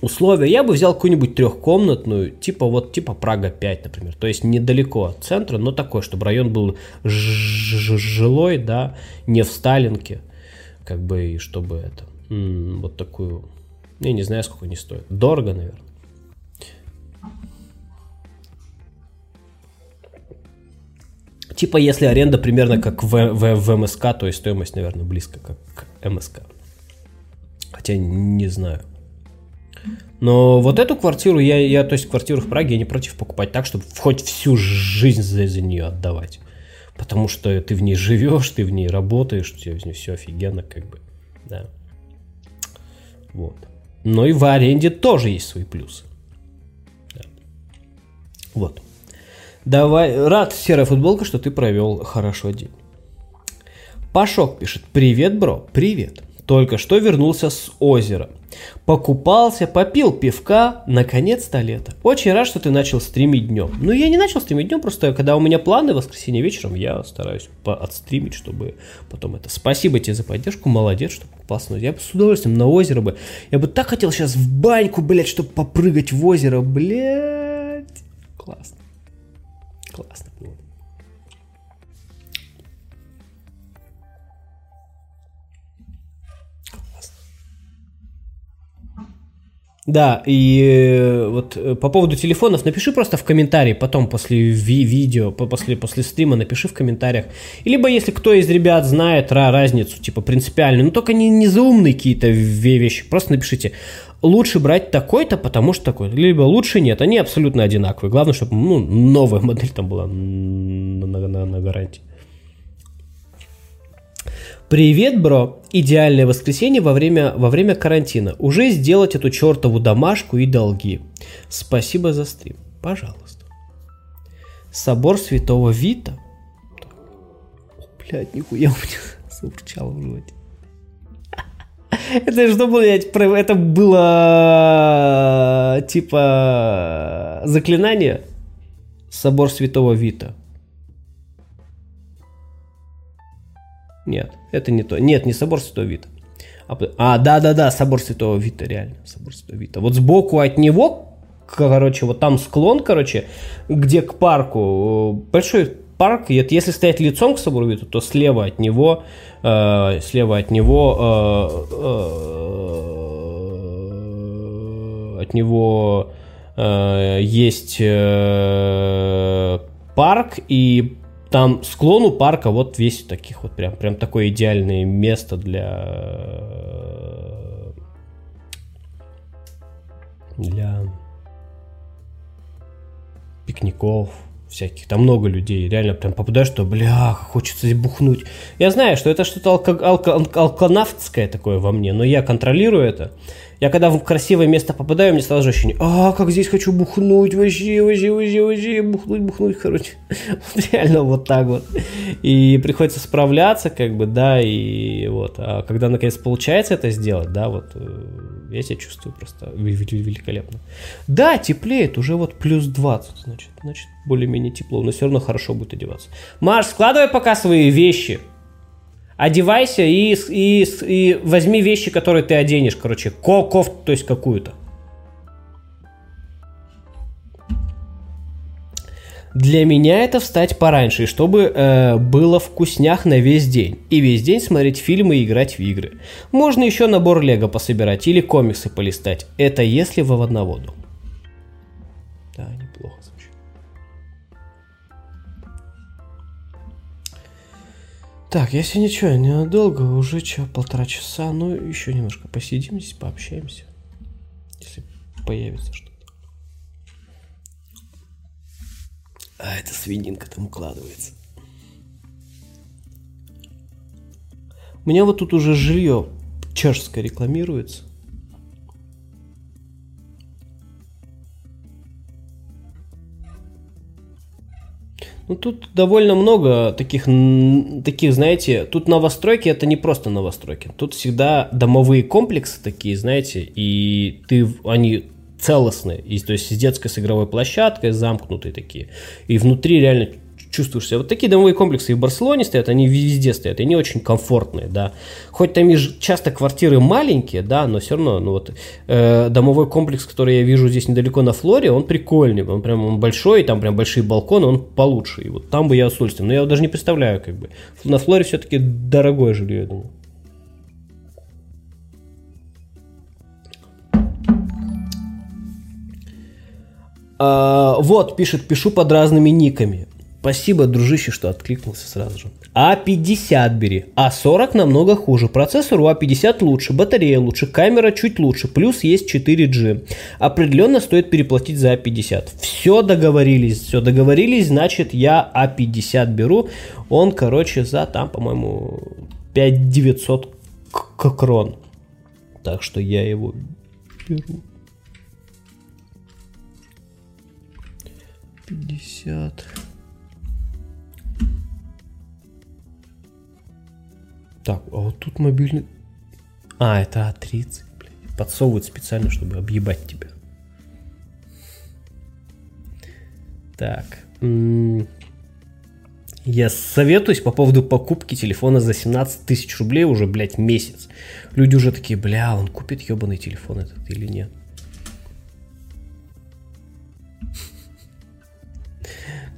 Speaker 1: условия. Я бы взял какую-нибудь трехкомнатную, типа вот типа Прага 5, например. То есть недалеко от центра, но такой, чтобы район был жилой, да, не в Сталинке как бы, и чтобы это, вот такую, я не знаю, сколько они стоят. Дорого, наверное. Типа, если аренда примерно как в, в, в МСК, то есть стоимость, наверное, близко как к МСК. Хотя не знаю. Но вот эту квартиру, я, я, то есть квартиру в Праге, я не против покупать так, чтобы хоть всю жизнь за, за нее отдавать потому что ты в ней живешь, ты в ней работаешь, у тебя все офигенно, как бы, да. Вот. Но и в аренде тоже есть свои плюсы. Да. Вот. Давай, рад, серая футболка, что ты провел хорошо день. Пашок пишет, привет, бро, привет. Только что вернулся с озера. Покупался, попил пивка, наконец-то лето. Очень рад, что ты начал стримить днем. Ну, я не начал стримить днем, просто когда у меня планы в воскресенье вечером, я стараюсь отстримить, чтобы потом это. Спасибо тебе за поддержку, молодец, что покупался. Я бы с удовольствием на озеро бы. Я бы так хотел сейчас в баньку, блядь, чтобы попрыгать в озеро, блядь. Классно. Классно Да, и э, вот э, по поводу телефонов напиши просто в комментарии, потом после ви видео, после, после стрима напиши в комментариях. И либо если кто из ребят знает разницу, типа принципиальную, ну только не, не заумные какие-то вещи, просто напишите, лучше брать такой-то, потому что такой, либо лучше нет, они абсолютно одинаковые. Главное, чтобы ну, новая модель там была на, на, на гарантии. Привет, бро! Идеальное воскресенье во время, во время карантина. Уже сделать эту чертову домашку и долги. Спасибо за стрим. Пожалуйста. Собор Святого Вита. О, Блядь, нихуя у меня заурчало в животе. Это что блядь, это было типа заклинание Собор Святого Вита. Нет, это не то. Нет, не Собор Святого Вита. А, да-да-да, Собор Святого Вита, реально. Собор Святого Вита. Вот сбоку от него, короче, вот там склон, короче, где к парку, большой парк, если стоять лицом к Собору Вита, то слева от него, э, слева от него, э, э, от него э, есть э, парк, и там склон у парка вот весь таких вот прям, прям такое идеальное место для для пикников, всяких, там много людей, реально прям попадаешь, что, бля, хочется бухнуть. Я знаю, что это что-то алко- алко- алконавтское такое во мне, но я контролирую это. Я когда в красивое место попадаю, мне сразу же ощущение, а, как здесь хочу бухнуть, вообще, вообще, вообще, вообще, бухнуть, бухнуть, короче. Вот реально вот так вот. И приходится справляться, как бы, да, и вот. А когда наконец получается это сделать, да, вот, э, я себя чувствую просто великолепно. Да, теплеет, уже вот плюс 20, значит, значит, более-менее тепло, но все равно хорошо будет одеваться. Маш, складывай пока свои вещи одевайся и, и, и возьми вещи, которые ты оденешь, короче, ко кофту, то есть какую-то. Для меня это встать пораньше, чтобы э, было вкуснях на весь день. И весь день смотреть фильмы и играть в игры. Можно еще набор лего пособирать или комиксы полистать. Это если вы в одноводу. Так, я сегодня что, ненадолго, уже что, полтора часа, ну еще немножко посидим здесь, пообщаемся, если появится что-то. А, это свининка там укладывается. У меня вот тут уже жилье чешское рекламируется. Ну, тут довольно много таких, таких, знаете, тут новостройки это не просто новостройки. Тут всегда домовые комплексы такие, знаете, и ты, они целостные. И, то есть с детской с игровой площадкой, замкнутые такие. И внутри реально чувствуешь себя. Вот такие домовые комплексы и в Барселоне стоят, они везде стоят, и они очень комфортные, да. Хоть там и часто квартиры маленькие, да, но все равно, ну вот, э, домовой комплекс, который я вижу здесь недалеко на Флоре, он прикольный, он прям он большой, там прям большие балконы, он получше, и вот там бы я с удовольствием, но я даже не представляю, как бы. На Флоре все-таки дорогое жилье, я думаю. А, вот, пишет, пишу под разными никами. Спасибо, дружище, что откликнулся сразу же. А50 бери. А40 намного хуже. Процессор у А50 лучше, батарея лучше, камера чуть лучше, плюс есть 4G. Определенно стоит переплатить за А50. Все договорились, все договорились, значит я А50 беру. Он, короче, за там, по-моему, 5900 крон. Так что я его беру. 50. Так, а вот тут мобильный... А, это А30, блядь. Подсовывают специально, чтобы объебать тебя. Так. Я советуюсь по поводу покупки телефона за 17 тысяч рублей уже, блядь, месяц. Люди уже такие, бля, он купит ебаный телефон этот или нет.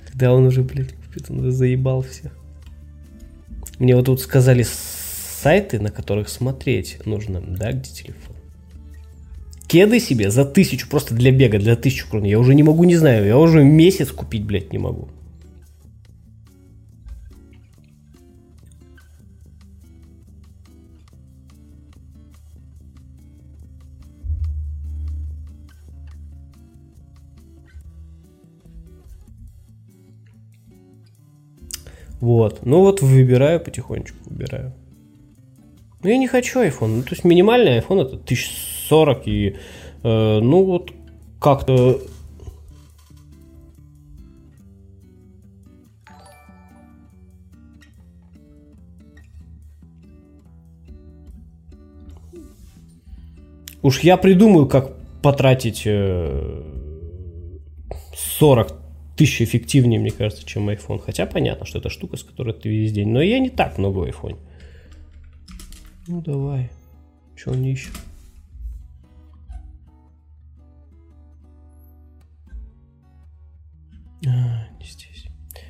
Speaker 1: Когда он уже, блядь, купит, он уже заебал всех. Мне вот тут сказали сайты, на которых смотреть нужно, да, где телефон. Кеды себе за тысячу, просто для бега, для тысячу крон. Я уже не могу, не знаю, я уже месяц купить, блядь, не могу. Вот. Ну вот выбираю потихонечку, выбираю. Ну, я не хочу iPhone. Ну, то есть минимальный iPhone это 1040 и э, ну вот как-то Уж я придумаю, как потратить э, 40 тысяч эффективнее, мне кажется, чем iPhone. Хотя понятно, что это штука, с которой ты весь день. Но я не так много в iPhone. Ну давай. Что он ищет? А, не здесь.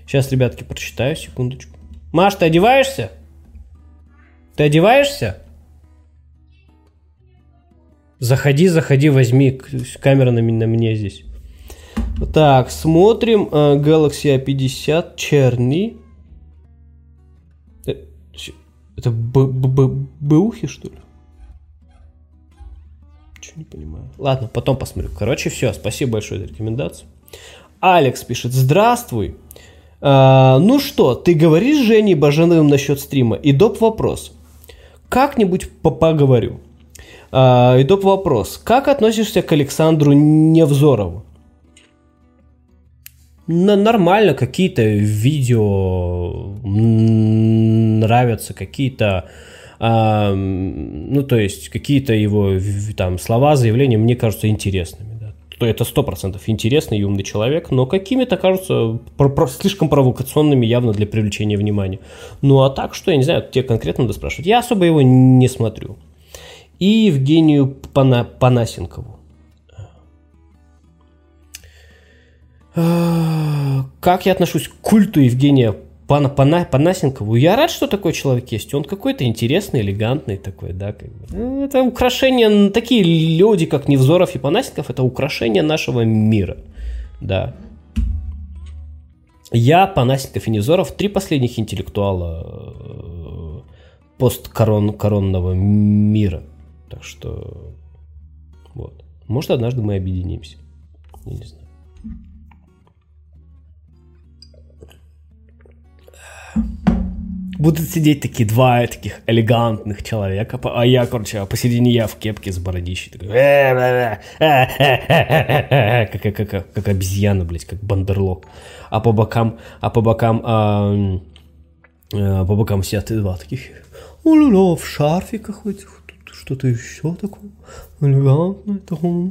Speaker 1: Сейчас, ребятки, прочитаю, секундочку. Маш, ты одеваешься? Ты одеваешься? Заходи, заходи, возьми. Камера на, на мне здесь. Так, смотрим. Uh, Galaxy A50 черный. Это бэухи, что ли? Ничего не понимаю. Ладно, потом посмотрю. Короче, все. Спасибо большое за рекомендацию. Алекс пишет. Здравствуй. А, ну что, ты говоришь Жене Баженовым насчет стрима? И доп вопрос. Как-нибудь поговорю. А, и доп вопрос. Как относишься к Александру Невзорову? Нормально, какие-то видео нравятся, какие-то а, ну, то есть, какие-то его там слова, заявления мне кажутся интересными. Да. То это сто процентов интересный и умный человек, но какими-то кажутся про- про- слишком провокационными явно для привлечения внимания. Ну, а так, что, я не знаю, тебе конкретно надо спрашивать. Я особо его не смотрю. И Евгению Пана- Панасенкову. Как я отношусь к культу Евгения Пана, Пана, Панасенкову? Я рад, что такой человек есть. Он какой-то интересный, элегантный такой, да. Как бы. Ну, это украшение, такие люди, как Невзоров и Панасенков, это украшение нашего мира, да. Я, Панасенков и Невзоров, три последних интеллектуала э, посткоронного мира. Так что, вот. Может, однажды мы объединимся. Я не знаю. Будут сидеть такие два таких элегантных человека, а я, короче, посередине я в кепке с бородищей. Такой, как, как, как, как обезьяна, блядь, как бандерлог. А по бокам, а по бокам, а, а, по бокам сидят два таких, в шарфиках этих что-то еще такое? Элегантное, такое,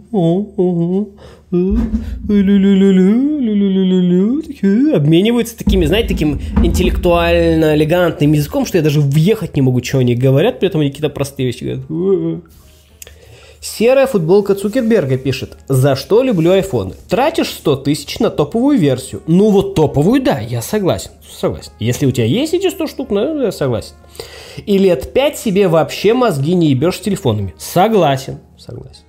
Speaker 1: обмениваются такими, знаете, таким интеллектуально элегантным языком, что я даже въехать не могу, что они говорят, при этом они какие-то простые вещи говорят. Серая футболка Цукерберга пишет, за что люблю айфоны. Тратишь 100 тысяч на топовую версию. Ну вот топовую, да, я согласен. Согласен. Если у тебя есть эти 100 штук, ну я согласен. И лет 5 себе вообще мозги не ебешь телефонами. Согласен. Согласен.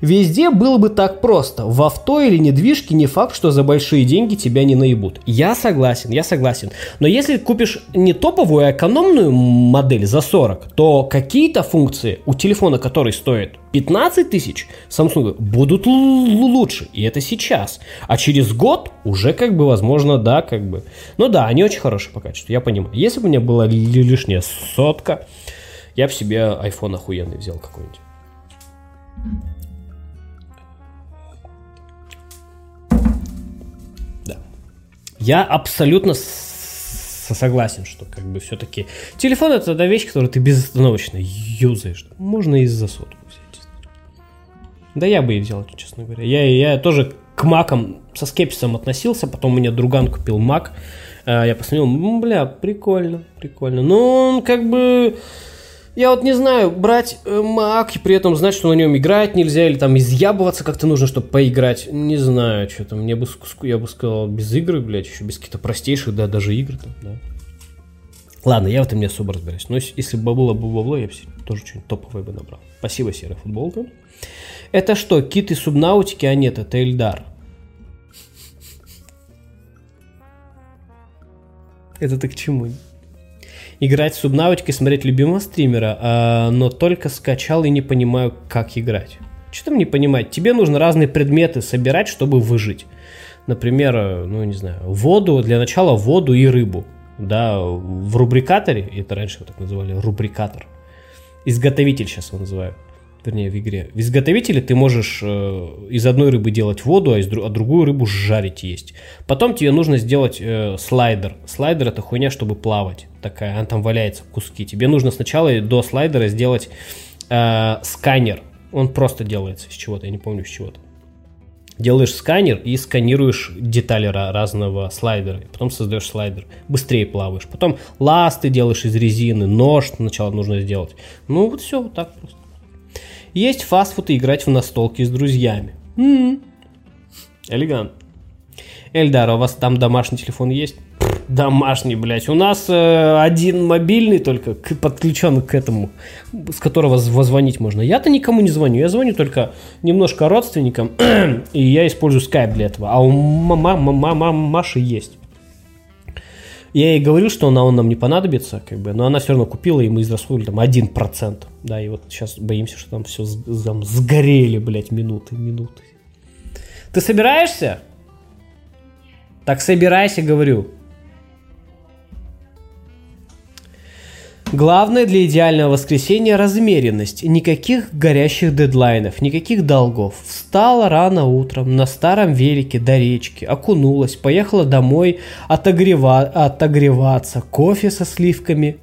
Speaker 1: Везде было бы так просто. В авто или недвижке не факт, что за большие деньги тебя не наебут. Я согласен, я согласен. Но если купишь не топовую, а экономную модель за 40, то какие-то функции у телефона, который стоит 15 тысяч, Samsung будут лучше. И это сейчас. А через год уже как бы возможно, да, как бы. Ну да, они очень хорошие по качеству, я понимаю. Если бы у меня была лишняя сотка, я бы себе iPhone охуенный взял какой-нибудь. Я абсолютно согласен, что как бы все-таки телефон это та вещь, которую ты безостановочно юзаешь. Можно и за сотку взять. Да я бы и взял, честно говоря. Я, я тоже к макам со скепсисом относился, потом у меня друган купил мак. А, я посмотрел, бля, прикольно, прикольно. Но он как бы я вот не знаю, брать э, Mac и при этом знать, что на нем играть нельзя, или там изъябываться как-то нужно, чтобы поиграть. Не знаю, что там. Мне бы, я бы сказал, без игры, блядь, еще без каких-то простейших, да, даже игр там, да. Ладно, я в этом не особо разбираюсь. Но если бы было бы бабло, я бы тоже что-нибудь топовое бы набрал. Спасибо, серая футболка. Это что, кит из субнаутики? А нет, это Эльдар. Это ты к чему? Играть с субнавочкой, смотреть любимого стримера, а, но только скачал и не понимаю, как играть. Что там не понимать? Тебе нужно разные предметы собирать, чтобы выжить. Например, э, ну не знаю, воду, для начала воду и рыбу. Да, в рубрикаторе, это раньше его так называли, рубрикатор. Изготовитель сейчас его называют вернее, в игре. В изготовителе ты можешь э, из одной рыбы делать воду, а, из, а другую рыбу жарить есть. Потом тебе нужно сделать э, слайдер. Слайдер это хуйня, чтобы плавать. Такая, она там валяется куски. Тебе нужно сначала до слайдера сделать э, сканер. Он просто делается из чего-то, я не помню, из чего-то. Делаешь сканер и сканируешь детали разного слайдера. Потом создаешь слайдер. Быстрее плаваешь. Потом ласты делаешь из резины. Нож сначала нужно сделать. Ну вот все, вот так просто. Есть фастфуд и играть в настолки с друзьями. М-м-м. Элегант. Эльдар, а у вас там домашний телефон есть? домашний, блядь. У нас э, один мобильный только к, подключен к этому, с которого позвонить можно. Я-то никому не звоню. Я звоню только немножко родственникам, и я использую скайп для этого. А у мама, мама, Маши есть. Я ей говорил, что она он нам не понадобится, как бы, но она все равно купила, и мы израсходовали там 1%. Да, и вот сейчас боимся, что там все там сгорели, блядь, минуты, минуты. Ты собираешься? Так собирайся, говорю. Главное для идеального воскресенья – размеренность. Никаких горящих дедлайнов, никаких долгов. Встала рано утром, на старом велике до речки, окунулась, поехала домой отогрева... отогреваться, кофе со сливками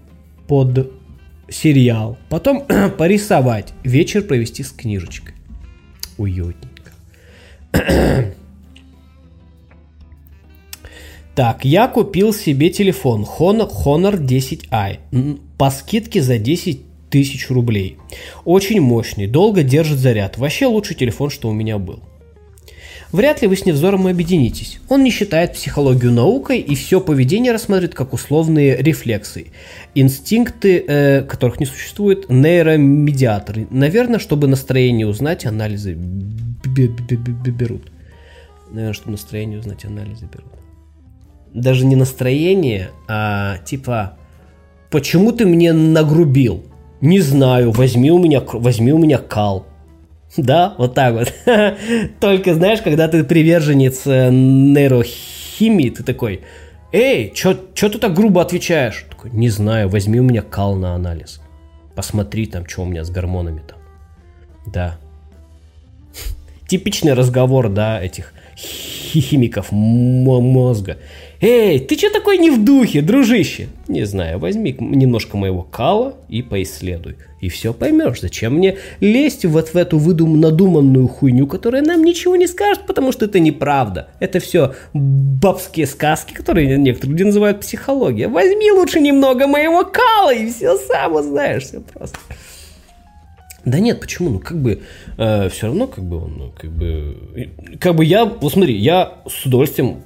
Speaker 1: под сериал. Потом порисовать, вечер провести с книжечкой. Уютненько. Так, я купил себе телефон Honor, Honor 10i по скидке за 10 тысяч рублей. Очень мощный, долго держит заряд. Вообще лучший телефон, что у меня был. Вряд ли вы с Невзором объединитесь. Он не считает психологию наукой и все поведение рассматривает как условные рефлексы. Инстинкты, э, которых не существует, нейромедиаторы. Наверное, чтобы настроение узнать, анализы берут. Наверное, чтобы настроение узнать, анализы берут даже не настроение, а типа, почему ты мне нагрубил? Не знаю, возьми у меня, возьми у меня кал. Да, вот так вот. Только знаешь, когда ты приверженец э, нейрохимии, ты такой, эй, чё, чё ты так грубо отвечаешь? Такой, не знаю, возьми у меня кал на анализ. Посмотри там, что у меня с гормонами там. Да. Типичный разговор, да, этих химиков мозга. Эй, ты что такой не в духе, дружище? Не знаю, возьми немножко моего кала и поисследуй. И все поймешь, зачем мне лезть вот в эту выдум надуманную хуйню, которая нам ничего не скажет, потому что это неправда. Это все бабские сказки, которые некоторые люди называют психология. Возьми лучше немного моего кала, и все сам узнаешь, все просто. Да нет, почему? Ну, как бы, э, все равно, как бы, он, ну, как бы, как бы я, вот смотри, я с удовольствием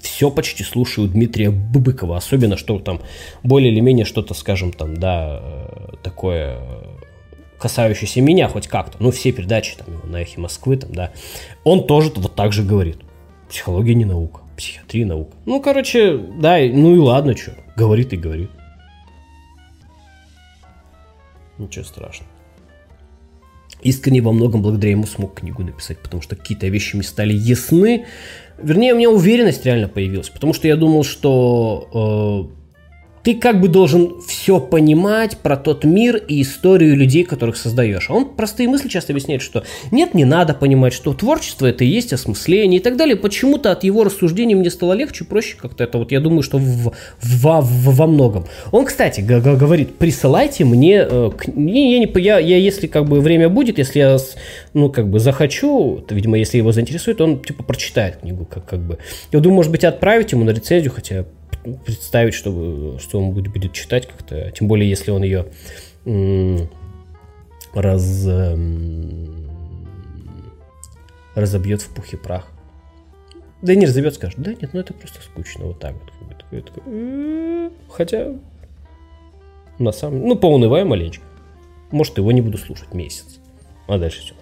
Speaker 1: все почти слушаю Дмитрия Быбыкова, особенно что там более или менее что-то, скажем, там, да, э, такое э, касающееся меня хоть как-то, ну, все передачи там на Эхе Москвы, там, да, он тоже вот так же говорит. Психология не наука, психиатрия наука. Ну, короче, да, ну и ладно, что, говорит и говорит. Ничего страшного. Искренне во многом благодаря ему смог книгу написать, потому что какие-то вещи мне стали ясны, Вернее, у меня уверенность реально появилась, потому что я думал, что э, ты как бы должен все понимать про тот мир и историю людей, которых создаешь. Он простые мысли часто объясняет, что нет, не надо понимать, что творчество это и есть осмысление и так далее. Почему-то от его рассуждений мне стало легче, проще как-то это. Вот я думаю, что в, в, в, во многом. Он, кстати, говорит, присылайте мне, э, я, я, я, я, если как бы время будет, если я, ну, как бы захочу, то, видимо, если его заинтересует, он, типа, прочитает книгу, как, как бы. Я думаю, может быть, отправить ему на рецензию, хотя представить, что, что он будет, будет читать как-то. Тем более, если он ее раз, разобьет в пух и прах. Да не разобьет, скажет, да нет, ну это просто скучно, вот так вот. Такой, такой. Хотя, на самом деле, ну, поунываю маленько. Может, его не буду слушать месяц. А дальше все.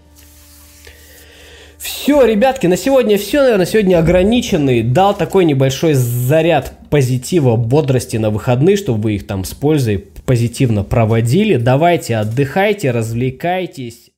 Speaker 1: Все, ребятки, на сегодня все, наверное, сегодня ограниченный. Дал такой небольшой заряд позитива, бодрости на выходные, чтобы вы их там с пользой позитивно проводили. Давайте отдыхайте, развлекайтесь.